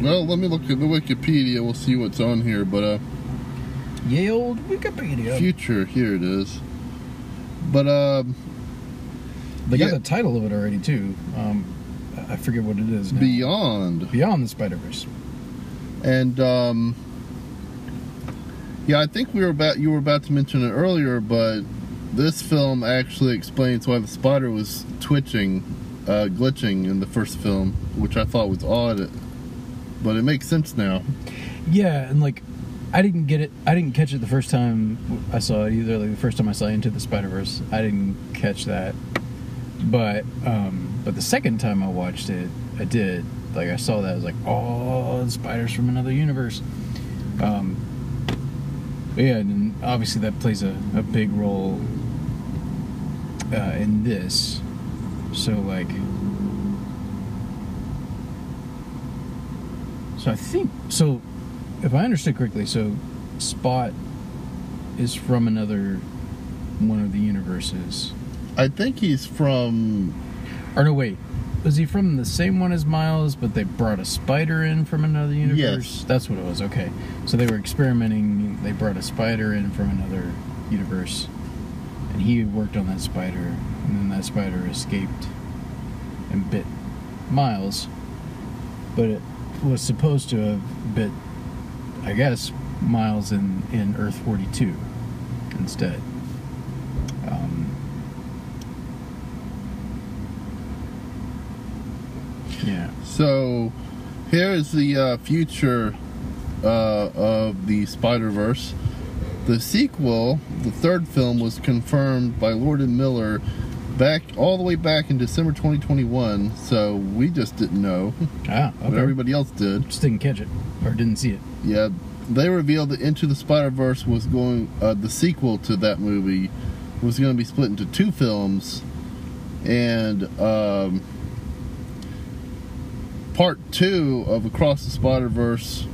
Speaker 2: Well, let me look at the Wikipedia. We'll see what's on here. But uh,
Speaker 1: Yay, old Wikipedia.
Speaker 2: future, here it is. But um,
Speaker 1: They got the title of it already too. Um, I I forget what it is now.
Speaker 2: Beyond.
Speaker 1: Beyond the Spider Verse.
Speaker 2: And um, yeah, I think we were about you were about to mention it earlier, but this film actually explains why the spider was twitching, uh, glitching in the first film, which I thought was odd, but it makes sense now.
Speaker 1: Yeah, and like, I didn't get it. I didn't catch it the first time I saw it either. Like the first time I saw Into the Spider Verse, I didn't catch that. But um, but the second time I watched it, I did. Like I saw that, I was like, oh, the spiders from another universe. Um, yeah, and obviously that plays a, a big role uh, in this. So like, so I think so. If I understood correctly, so Spot is from another one of the universes.
Speaker 2: I think he's from.
Speaker 1: Or no, wait. Was he from the same one as Miles, but they brought a spider in from another universe?
Speaker 2: Yes.
Speaker 1: That's what it was. Okay. So they were experimenting. They brought a spider in from another universe. And he worked on that spider. And then that spider escaped and bit Miles. But it was supposed to have bit, I guess, Miles in, in Earth 42 instead. Um, yeah.
Speaker 2: So, here is the uh, future uh, of the Spider Verse. The sequel, the third film, was confirmed by Lord and Miller back all the way back in December 2021. So we just didn't know,
Speaker 1: Ah,
Speaker 2: but everybody else did.
Speaker 1: Just didn't catch it or didn't see it.
Speaker 2: Yeah, they revealed that Into the Spider Verse was going. Uh, the sequel to that movie was going to be split into two films, and um, part two of Across the Spider Verse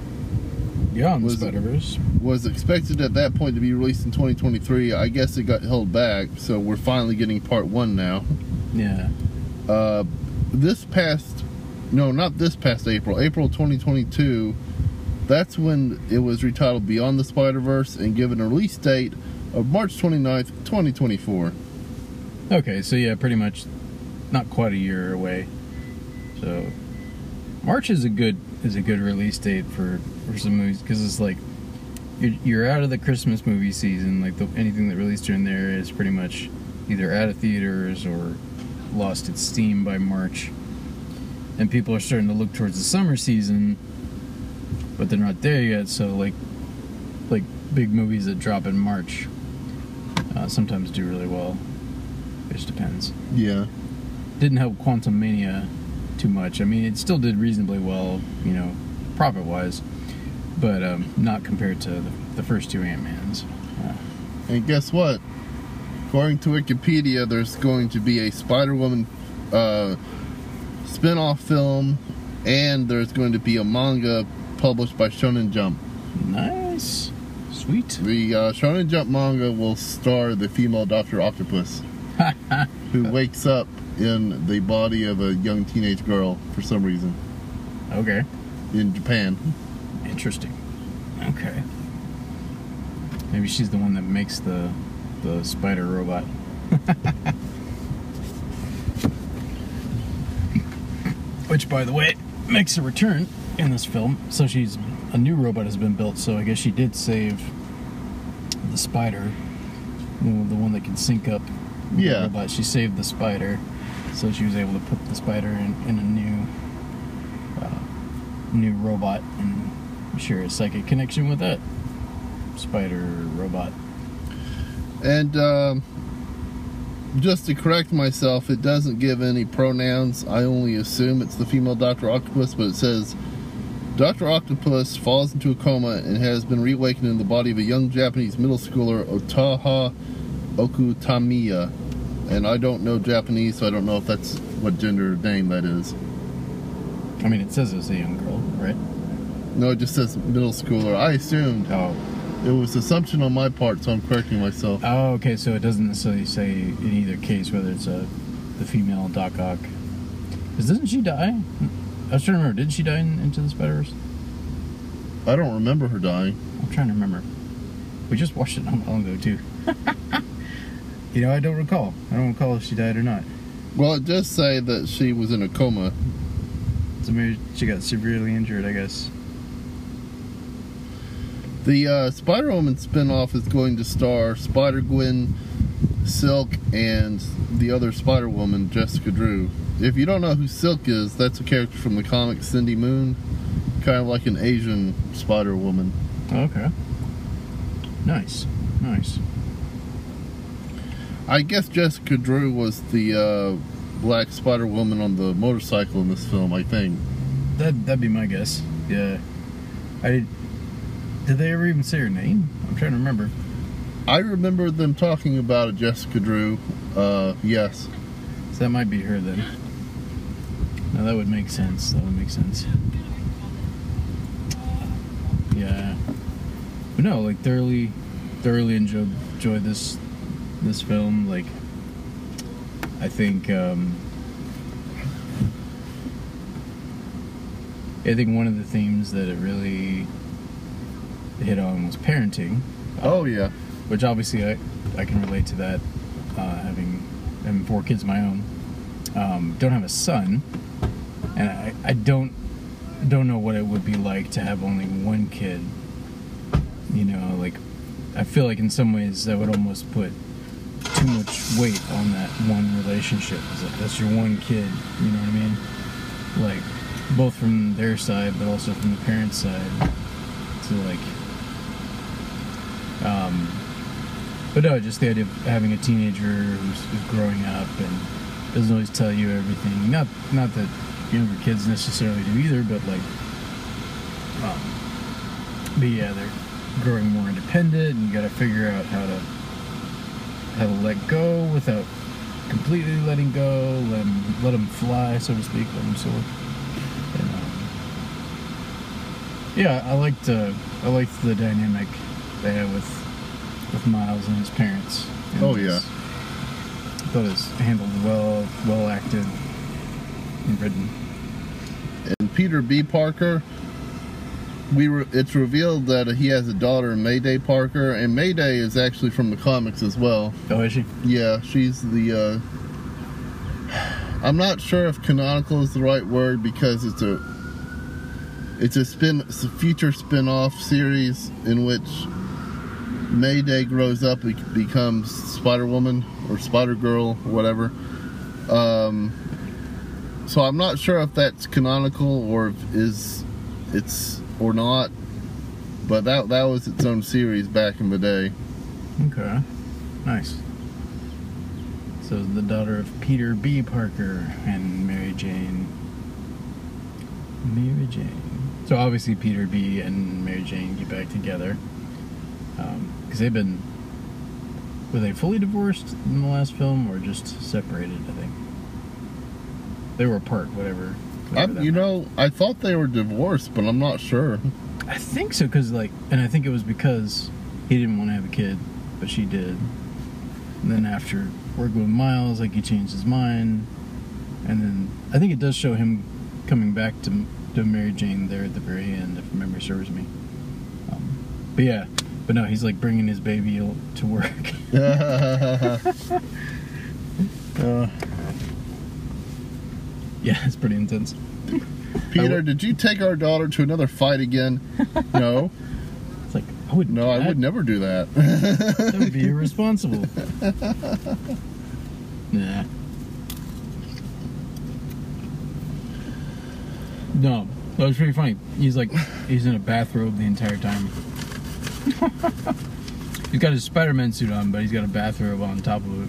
Speaker 2: Was-
Speaker 1: Spider Verse.
Speaker 2: was expected at that point to be released in 2023. I guess it got held back, so we're finally getting part one now.
Speaker 1: Yeah.
Speaker 2: Uh, this past, no, not this past April, April 2022, that's when it was retitled Beyond the Spider Verse and given a release date of March 29th, 2024.
Speaker 1: Okay, so yeah, pretty much not quite a year away. So March is a good is a good release date for for some movies because it's like you're, you're out of the Christmas movie season. Like the, anything that released during there is pretty much either out of theaters or lost its steam by March. And people are starting to look towards the summer season, but they're not there yet. So like like big movies that drop in March uh, sometimes do really well. It just depends.
Speaker 2: Yeah.
Speaker 1: Didn't help Quantumania too much. I mean, it still did reasonably well, you know, profit wise, but um, not compared to the, the first two Ant Mans. Uh,
Speaker 2: And guess what? According to Wikipedia, there's going to be a Spider Woman uh, spin off film, and there's going to be a manga published by Shonen Jump.
Speaker 1: nice, sweet.
Speaker 2: The uh, Shonen Jump manga will star the female Doctor Octopus, who wakes up in the body of a young teenage girl for some reason
Speaker 1: okay,
Speaker 2: in Japan.
Speaker 1: interesting. Okay, maybe she's the one that makes the the spider robot. Which, by the way, makes a return in this film. So she's a new robot has been built. So I guess she did save the spider, the the one that can sync up.
Speaker 2: Yeah.
Speaker 1: But She saved the spider, so she was able to put the spider in, in a new, uh, new robot and share a psychic connection with that spider robot.
Speaker 2: And um, just to correct myself, it doesn't give any pronouns. I only assume it's the female Doctor Octopus, but it says Doctor Octopus falls into a coma and has been reawakened in the body of a young Japanese middle schooler, Otaha Okutamiya. And I don't know Japanese, so I don't know if that's what gender name that is.
Speaker 1: I mean, it says it's a young girl, right?
Speaker 2: No, it just says middle schooler. I assumed
Speaker 1: Oh.
Speaker 2: it was assumption on my part, so I'm correcting myself.
Speaker 1: Oh, okay. So it doesn't necessarily say in either case whether it's a the female Doc Ock. Because doesn't she die? I was trying to remember. Did she die in, into the Spider Verse?
Speaker 2: I don't remember her dying.
Speaker 1: I'm trying to remember. We just watched it not long ago too. you know, I don't recall. I don't recall if she died or not.
Speaker 2: Well, it does say that she was in a coma.
Speaker 1: So maybe she got severely injured. I guess.
Speaker 2: The uh, Spider Woman spinoff is going to star Spider Gwen, Silk, and the other Spider Woman, Jessica Drew. If you don't know who Silk is, that's a character from the comic Cindy Moon, kind of like an Asian Spider Woman.
Speaker 1: Okay. Nice. Nice.
Speaker 2: I guess Jessica Drew was the uh, black Spider Woman on the motorcycle in this film. I think.
Speaker 1: That that'd be my guess. Yeah. I. Did they ever even say her name? I'm trying to remember.
Speaker 2: I remember them talking about a Jessica Drew. Uh, yes.
Speaker 1: So that might be her then. No, that would make sense. That would make sense. Yeah. But no, like thoroughly, thoroughly enjoyed enjoyed this this film. Like, I think um, I think one of the themes that it really hit on was parenting
Speaker 2: Oh yeah.
Speaker 1: which obviously I, I can relate to that, uh, having having four kids of my own. Um, don't have a son, and I, I don't don't know what it would be like to have only one kid. You know, like I feel like in some ways that would almost put too much weight on that one relationship. It's like, that's your one kid. You know what I mean? Like both from their side, but also from the parents' side. So like, um, but no, just the idea of having a teenager who's, who's growing up and doesn't always tell you everything. Not not that younger kids necessarily do either, but like, um, but yeah, they're growing more independent, and you got to figure out how to how to let go without completely letting go, let them, let them fly, so to speak, let them soar. And, um, yeah, I liked uh, I liked the dynamic they had with with Miles and his parents. And
Speaker 2: Oh, yeah.
Speaker 1: I thought it was handled well, well acted, written.
Speaker 2: And Peter B. Parker, we were, it's revealed that he has a daughter, Mayday Parker, and Mayday is actually from the comics as well.
Speaker 1: Oh, is she?
Speaker 2: Yeah, she's the. Uh, I'm not sure if canonical is the right word because it's a. It's a spin, it's a future spin-off series in which Mayday grows up and becomes Spider Woman or Spider Girl or whatever. Um, so I'm not sure if that's canonical or if is it's or not. But that that was its own series back in the day.
Speaker 1: Okay. Nice. So the daughter of Peter B. Parker and Mary Jane. Mary Jane. So obviously Peter B. and Mary Jane get back together. Um, because they've been. Were they fully divorced in the last film or just separated, I think? They were apart, whatever. Whatever that
Speaker 2: you know, I thought they were divorced, but I'm not sure.
Speaker 1: I think so, because like, and I think it was because he didn't want to have a kid, but she did. And then after working with Miles, like he changed his mind, and then I think it does show him coming back to to Mary Jane there at the very end, if memory serves me. Um, but yeah, but no, he's like bringing his baby to work.
Speaker 2: Uh,
Speaker 1: yeah, it's pretty intense.
Speaker 2: Peter, did you take our daughter to another fight again? No,
Speaker 1: It's like I would
Speaker 2: no, I would never do that.
Speaker 1: That would be irresponsible. nah. No, that was pretty funny. He's like, he's in a bathrobe the entire time. he's got his Spider-Man suit on, but he's got a bathrobe on top of it,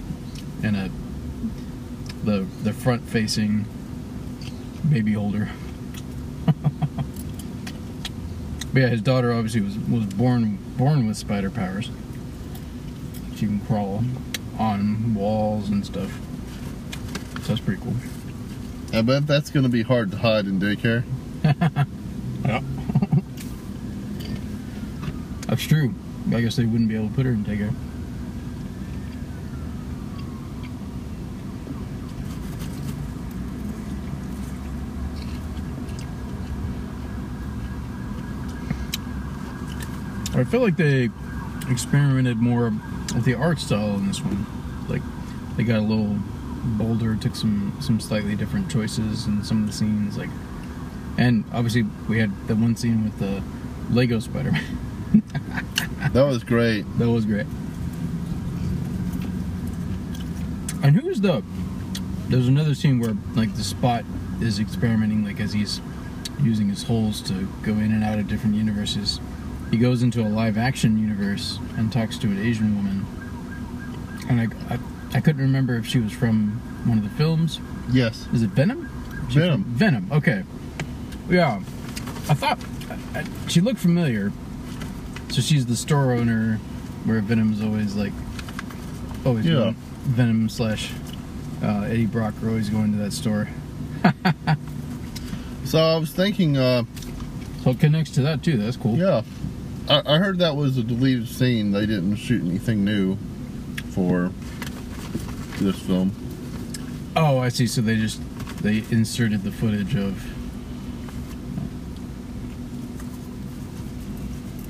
Speaker 1: and a the the front-facing baby holder. but yeah, his daughter obviously was was born born with spider powers. She can crawl on walls and stuff. So that's pretty cool.
Speaker 2: I bet that's going to be hard to hide in daycare.
Speaker 1: Yeah. That's true. I guess they wouldn't be able to put her in daycare. I feel like they experimented more with the art style in this one. Like they got a little bolder, took some some slightly different choices in some of the scenes. Like, and obviously we had the one scene with the Lego Spider-Man.
Speaker 2: That was great.
Speaker 1: That was great. And who's the? There's another scene where like the Spot is experimenting, like as he's using his holes to go in and out of different universes. He goes into a live action universe and talks to an Asian woman. And I, I, I couldn't remember if she was from one of the films.
Speaker 2: Yes.
Speaker 1: Is it Venom? She
Speaker 2: Venom.
Speaker 1: Venom. Okay. Yeah. I thought I, I, she looked familiar. So she's the store owner, where Venom's always like, always
Speaker 2: Yeah.
Speaker 1: Venom slash uh, Eddie Brock are always going to that store.
Speaker 2: So I was thinking, uh,
Speaker 1: So it connects to that too. That's cool.
Speaker 2: yeah, I, I heard that was a deleted scene. They didn't shoot anything new for this film.
Speaker 1: Oh, I see. So they just they inserted the footage of.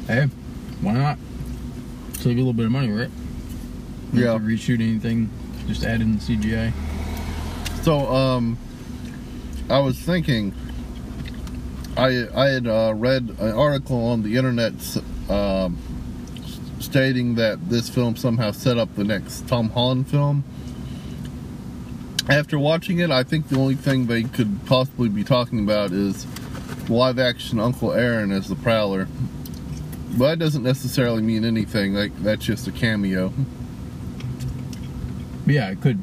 Speaker 1: Hey, why not? Save you a little bit of money, right? Not
Speaker 2: Yeah.
Speaker 1: Reshoot anything, just add in the CGI.
Speaker 2: So, um, I was thinking, I I had uh, read an article on the internet um, stating that this film somehow set up the next Tom Holland film. After watching it, I think the only thing they could possibly be talking about is live action Uncle Aaron as the Prowler. But that doesn't necessarily mean anything. Like that's just a cameo.
Speaker 1: Yeah, it could.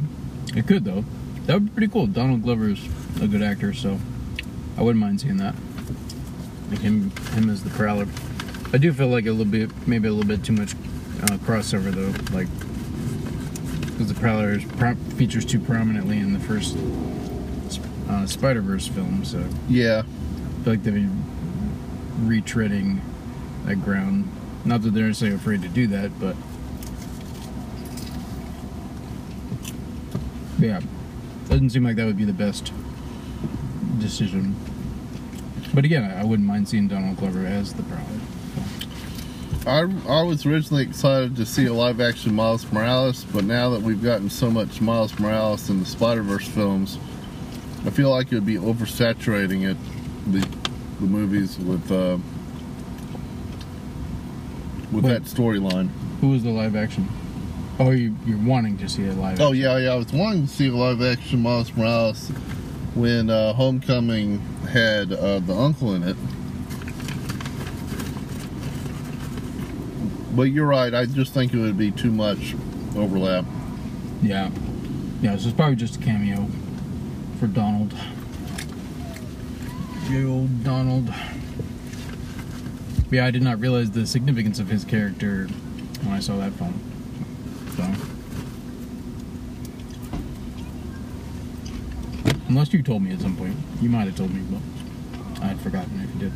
Speaker 1: It could though. That would be pretty cool. Donald Glover's a good actor, so I wouldn't mind seeing that. Like him, him as the Prowler. I do feel like a little bit, maybe a little bit too much uh, crossover though, like because the Prowler features too prominently in the first uh, Spider Verse film, so
Speaker 2: Yeah.
Speaker 1: I feel like they've been retreading that ground. Not that they're necessarily afraid to do that, but yeah, doesn't seem like that would be the best decision. But again, I I wouldn't mind seeing Donald Glover as the Prowler.
Speaker 2: I, I was originally excited to see a live action Miles Morales, but now that we've gotten so much Miles Morales in the Spider Verse films, I feel like it would be oversaturating it, the, the movies with uh, with
Speaker 1: Wait.
Speaker 2: that storyline.
Speaker 1: Who was the live action? Oh, you, you're wanting to see a live.
Speaker 2: Oh yeah, yeah. I was wanting to see a live action Miles Morales when uh, Homecoming had uh, the uncle in it. But you're right. I just think it would be too much overlap.
Speaker 1: Yeah, yeah. So it's probably just a cameo for Donald. Good old Donald. Yeah, I did not realize the significance of his character when I saw that film. So, unless you told me at some point, you might have told me, but I had forgotten if you did.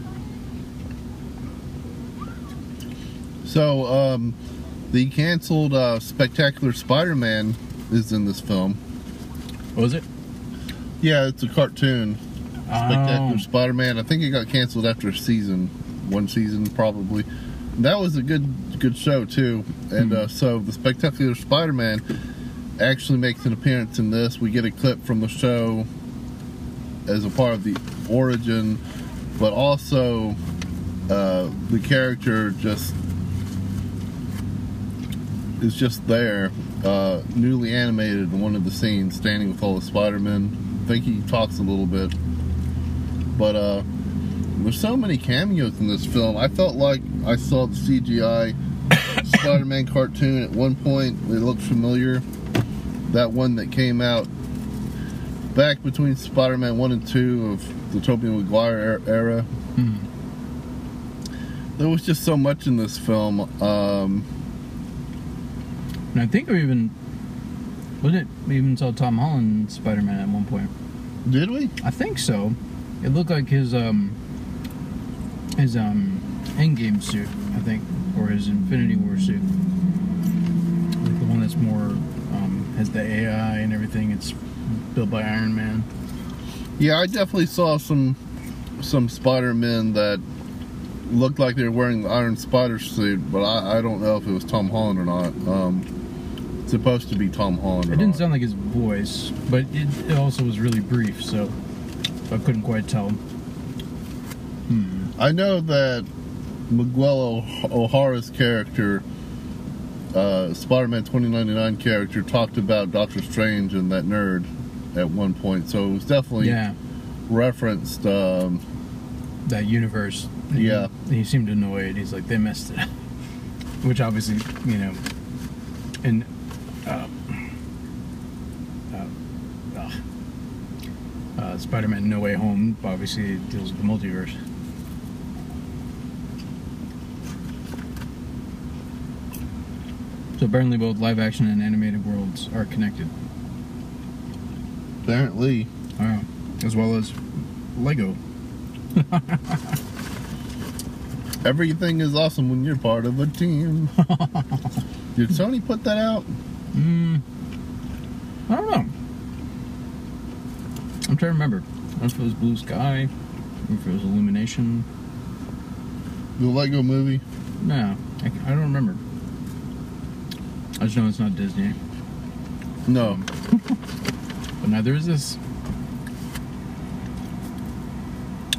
Speaker 2: So, um, the canceled uh, Spectacular Spider-Man is in this film.
Speaker 1: Was it?
Speaker 2: Yeah, it's a cartoon. Spectacular
Speaker 1: Oh,
Speaker 2: Spider-Man. I think it got canceled after a season, one season probably. That was a good good show too. And uh, so the Spectacular Spider-Man actually makes an appearance in this. We get a clip from the show as a part of the origin, but also uh, the character just is just there, uh, newly animated in one of the scenes, standing with all the Spider-Men. I think he talks a little bit. But uh, there's so many cameos in this film. I felt like I saw the CGI Spider-Man cartoon at one point. It looked familiar. That one that came out back between Spider-Man 1 and 2 of the Tobey Maguire er- era.
Speaker 1: hmm.
Speaker 2: There was just so much in this film. Um,
Speaker 1: And I think we even was it we even saw Tom Holland Spider Man at one point.
Speaker 2: did we?
Speaker 1: I think so. It looked like his um his um endgame suit, I think, or his Infinity War suit. Like the one that's more um has the AI and everything. It's built by Iron Man.
Speaker 2: Yeah, I definitely saw some some Spider-Men that looked like they were wearing the Iron Spider suit, but I, I don't know if it was Tom Holland or not. Um, it's supposed to be Tom Holland.
Speaker 1: It didn't sound like his voice, but it, it also was really brief, so I couldn't quite tell. Hmm.
Speaker 2: I know that Miguel O'Hara's character, uh, Spider-Man 2099 character, talked about Doctor Strange and that nerd at one point, so it was definitely
Speaker 1: Yeah,
Speaker 2: referenced. Um,
Speaker 1: that universe.
Speaker 2: Yeah.
Speaker 1: He, he seemed annoyed. He's like, they messed it up. Which obviously, you know, and Um, uh, uh, Spider-Man No Way Home obviously deals with the multiverse. So apparently, both live action and animated worlds are connected,
Speaker 2: apparently,
Speaker 1: Wow. as well as Lego.
Speaker 2: everything is awesome when you're part of a team. Did Sony put that out?
Speaker 1: Mm, I don't know. I'm trying to remember. I don't know if it was Blue Sky, or if it was Illumination.
Speaker 2: The Lego movie?
Speaker 1: No, I, I don't remember. I just know it's not Disney,
Speaker 2: No.
Speaker 1: but neither is this.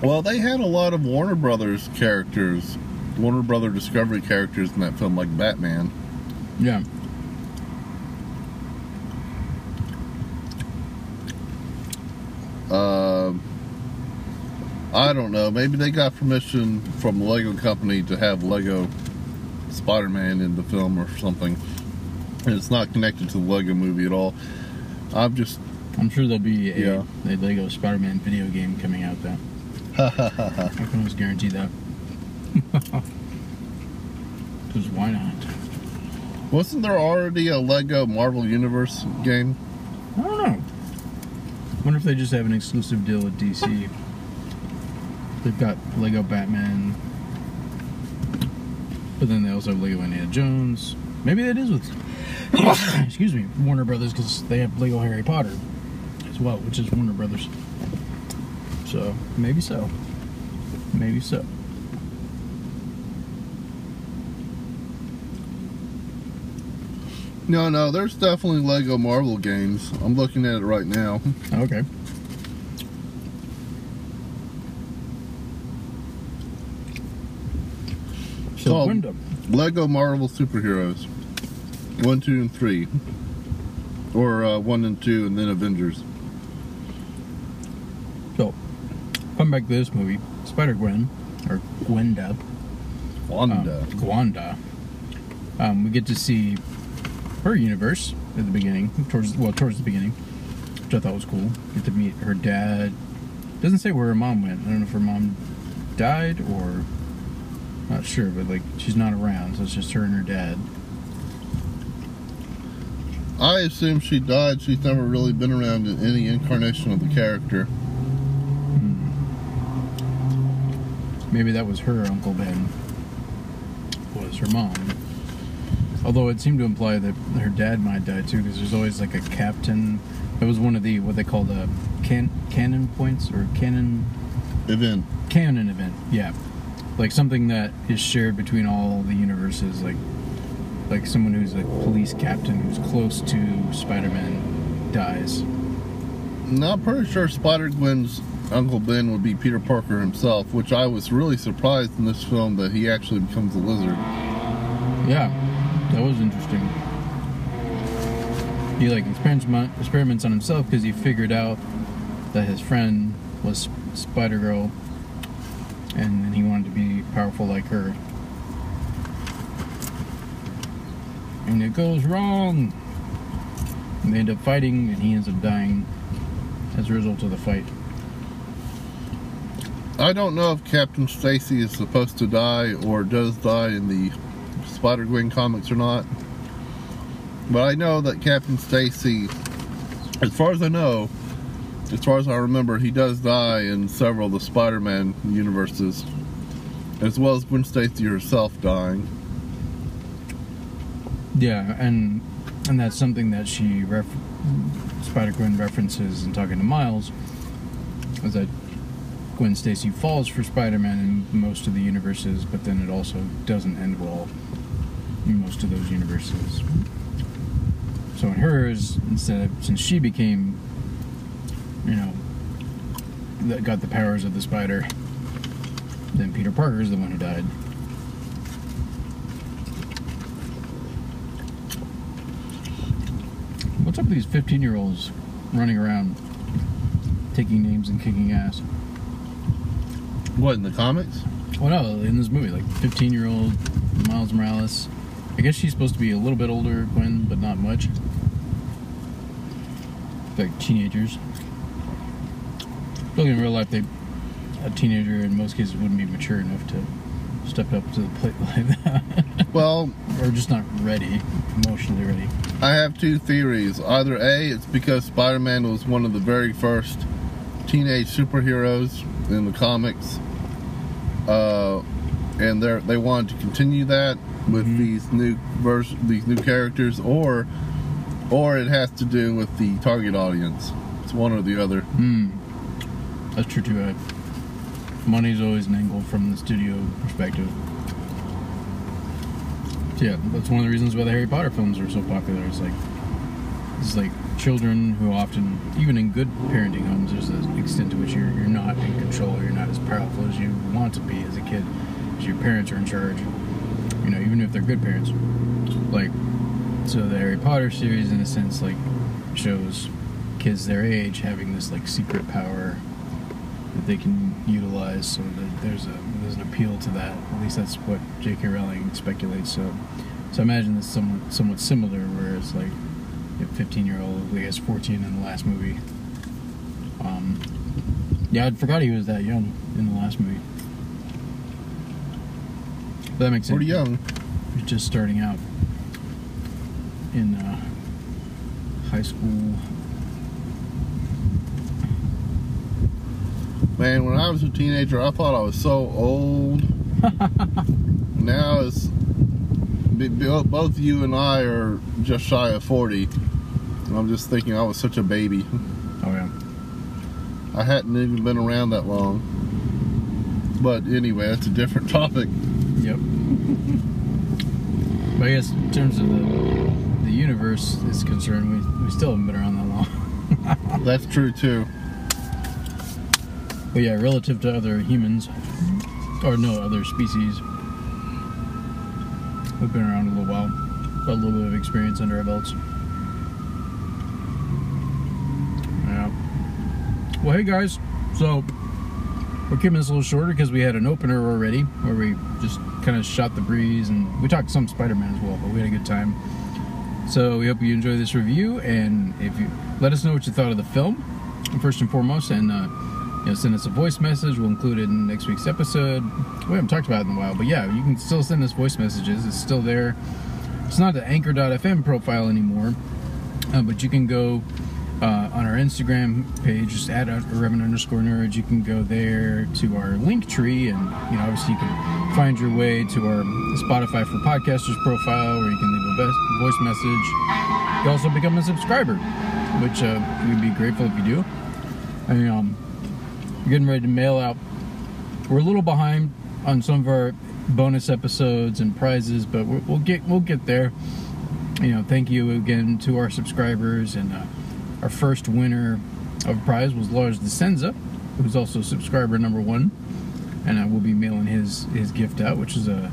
Speaker 2: Well, they had a lot of Warner Brothers characters, Warner Brother Discovery characters in that film, like Batman.
Speaker 1: Yeah.
Speaker 2: Um, I don't know. Maybe they got permission from the Lego company to have Lego Spider-Man in the film or something. And it's not connected to the Lego movie at all. I'm just
Speaker 1: I'm sure there'll be a,
Speaker 2: Yeah.
Speaker 1: a Lego Spider-Man video game coming out though. I can almost guarantee that. Because why not?
Speaker 2: wasn't there already a Lego Marvel Universe game?
Speaker 1: I don't know. Wonder if they just have an exclusive deal with DC. They've got Lego Batman, but then they also have Lego Indiana Jones. Maybe that is with, excuse me, Warner Brothers because they have Lego Harry Potter as well, which is Warner Brothers. So maybe so. Maybe so.
Speaker 2: No, no, there's definitely Lego Marvel games. I'm looking at it right now.
Speaker 1: Okay. So Wyndham.
Speaker 2: Lego Marvel Superheroes. One, two, and three. Or uh, one and two, and then Avengers.
Speaker 1: So, come back to this movie, Spider Gwen, or Gwenda,
Speaker 2: Wanda.
Speaker 1: um, Gwanda. Um, we get to see her universe at the beginning, towards well, towards the beginning, which I thought was cool. Get to meet her dad. Doesn't say where her mom went. I don't know if her mom died or not sure, but like she's not around, so it's just her and her dad.
Speaker 2: I assume she died. She's never really been around in any incarnation of the character. Hmm.
Speaker 1: Maybe that was her Uncle Ben. Was her mom. Although it seemed to imply that her dad might die too, because there's always like a captain. That was one of the what they call the uh, can canon points or canon
Speaker 2: Event.
Speaker 1: Canon event. Yeah, like something that is shared between all the universes. Like like someone who's a police captain who's close to Spider-Man dies.
Speaker 2: And I'm pretty sure Spider Gwen's Uncle Ben would be Peter Parker himself, which I was really surprised in this film that he actually becomes a lizard.
Speaker 1: Yeah, that was interesting. He like experiments on himself because he figured out that his friend was Spider Girl, and he wanted to be powerful like her. And it goes wrong. And they end up fighting, and he ends up dying as a result of the fight.
Speaker 2: I don't know if Captain Stacy is supposed to die or does die in the Spider Gwen comics or not. But I know that Captain Stacy, as far as I know, as far as I remember, he does die in several of the Spider Man universes, as well as Gwen Stacy herself dying.
Speaker 1: Yeah, and and that's something that she ref- Spider Gwen references in talking to Miles, is that Gwen Stacy falls for Spider Man in most of the universes, but then it also doesn't end well in most of those universes. So in hers, instead of since she became, you know, that got the powers of the spider, then Peter Parker is the one who died. What's up with these 15 year olds running around taking names and kicking ass?
Speaker 2: What, in the comics?
Speaker 1: Well, no, in this movie, like 15 year old Miles Morales. I guess she's supposed to be a little bit older, Gwen, but not much. Like teenagers. Look, in real life, they a teenager in most cases wouldn't be mature enough to step up to the plate like that,
Speaker 2: Well,
Speaker 1: or just not ready, emotionally ready.
Speaker 2: I have two theories. Either A, it's because Spider Man was one of the very first teenage superheroes in the comics. Uh, and they they wanted to continue that with
Speaker 1: Mhm.
Speaker 2: these new vers- these new characters, or or it has to do with the target audience. It's one or the other.
Speaker 1: Hmm. That's true too. I, money's always an angle from the studio perspective. Yeah, that's one of the reasons why the Harry Potter films are so popular. It's like it's like children who often, even in good parenting homes, there's an extent to which you're you're not in control. You're not as powerful as you want to be as a kid. Because your parents are in charge. You know, even if they're good parents. Like, so the Harry Potter series, in a sense, like shows kids their age having this like secret power that they can utilize, So that there's a there's an appeal to that. At least that's what J.K. Rowling speculates. So so I imagine this is somewhat somewhat similar, where it's like a 15 year old, I guess 14 in the last movie. Um, yeah, I forgot he was that young in the last movie. That makes sense.
Speaker 2: Pretty young.
Speaker 1: He's just starting out in uh, high school.
Speaker 2: Man, when I was a teenager, I thought I was so old. now it's both you and I are just shy of 40. And I'm just thinking I was such a baby.
Speaker 1: Oh yeah.
Speaker 2: I hadn't even been around that long. But anyway, that's a different topic.
Speaker 1: Yep. But I guess in terms of the the universe is concerned, we, we still haven't been around that long.
Speaker 2: That's true too.
Speaker 1: But yeah, relative to other humans, or no other species, we've been around a little while. Got a little bit of experience under our belts. Yeah. Well, hey guys. So we're keeping this a little shorter because we had an opener already where we just kind of shot the breeze and we talked some Spider-Man as well, but we had a good time. So we hope you enjoy this review, and if you let us know what you thought of the film, first and foremost, and uh, you know, send us a voice message. We'll include it in next week's episode. We haven't talked about it in a while, but yeah, you can still send us voice messages. It's still there. It's not the Anchor.fm profile anymore, uh, but you can go uh, on our Instagram page, just add a Reverend underscore nerds. You can go there to our Linktree, and you know, obviously, you can find your way to our Spotify for Podcasters profile, where you can leave a voice message. You also become a subscriber, which uh, we'd be grateful if you do. And um, we're getting ready to mail out. We're a little behind on some of our bonus episodes and prizes, but we'll, we'll get we'll get there. You know, thank you again to our subscribers, and uh, our first winner of a prize was Lars DeSenza, who's also subscriber number one, and I will be mailing his his gift out, which is a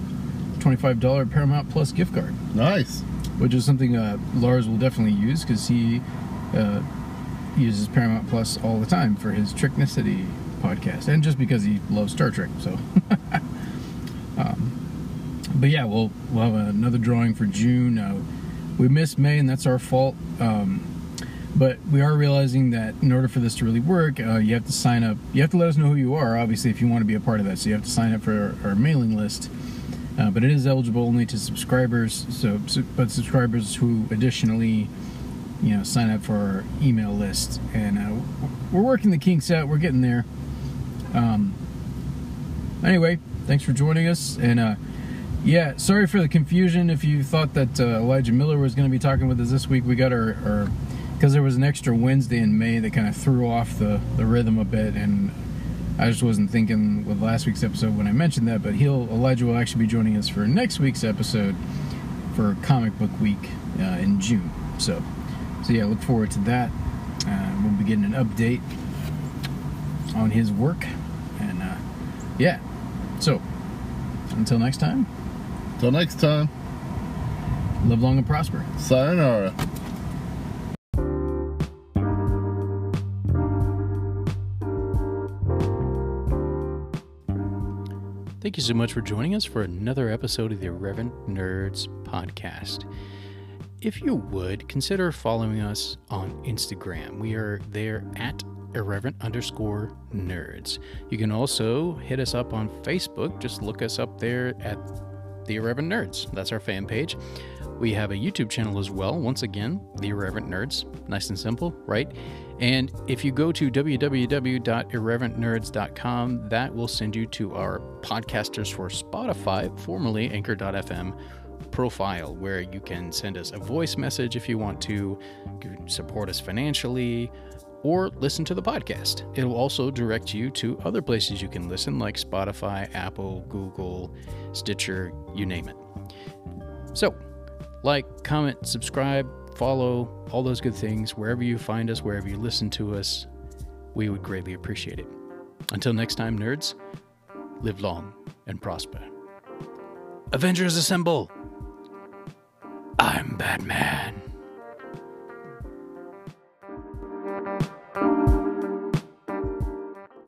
Speaker 1: twenty-five dollar Paramount Plus gift card
Speaker 2: Nice.
Speaker 1: which is something uh, Lars will definitely use because he uh, uses Paramount Plus all the time for his Tricknicity podcast, and just because he loves Star Trek. So, um, but yeah, we'll we'll have another drawing for June. Uh, we missed May, and that's our fault. Um, but we are realizing that in order for this to really work, uh, you have to sign up. You have to let us know who you are, obviously, if you want to be a part of that. So you have to sign up for our, our mailing list. Uh, but it is eligible only to subscribers. So, but subscribers who additionally, you know, sign up for our email list. And uh, we're working the kinks out. We're getting there. Um, anyway, thanks for joining us. And uh, yeah, sorry for the confusion. If you thought that uh, Elijah Miller was going to be talking with us this week, we got our, our because there was an extra Wednesday in May that kind of threw off the, the rhythm a bit, and I just wasn't thinking with last week's episode when I mentioned that. But he'll Elijah will actually be joining us for next week's episode for Comic Book Week uh, in June. So, so yeah, look forward to that. Uh, we'll be getting an update on his work, and uh, yeah. So, until next time,
Speaker 2: Till next time,
Speaker 1: live long and prosper.
Speaker 2: sayonara.
Speaker 3: Thank you so much for joining us for another episode of the Irreverent Nerds podcast. If you would, consider following us on Instagram. We are there at irreverent underscore nerds. You can also hit us up on Facebook. Just look us up there at the Irreverent Nerds. That's our fan page. We have a YouTube channel as well. Once again, the Irreverent Nerds. Nice and simple, right? And if you go to www.irreverentnerds.com, that will send you to our Podcasters for Spotify, formerly Anchor.fm profile, where you can send us a voice message if you want to, support us financially, or listen to the podcast. It'll also direct you to other places you can listen, like Spotify, Apple, Google, Stitcher, you name it. So, like, comment, subscribe, follow, all those good things, wherever you find us, wherever you listen to us. We would greatly appreciate it. Until next time, nerds, live long and prosper. Avengers Assemble! I'm Batman.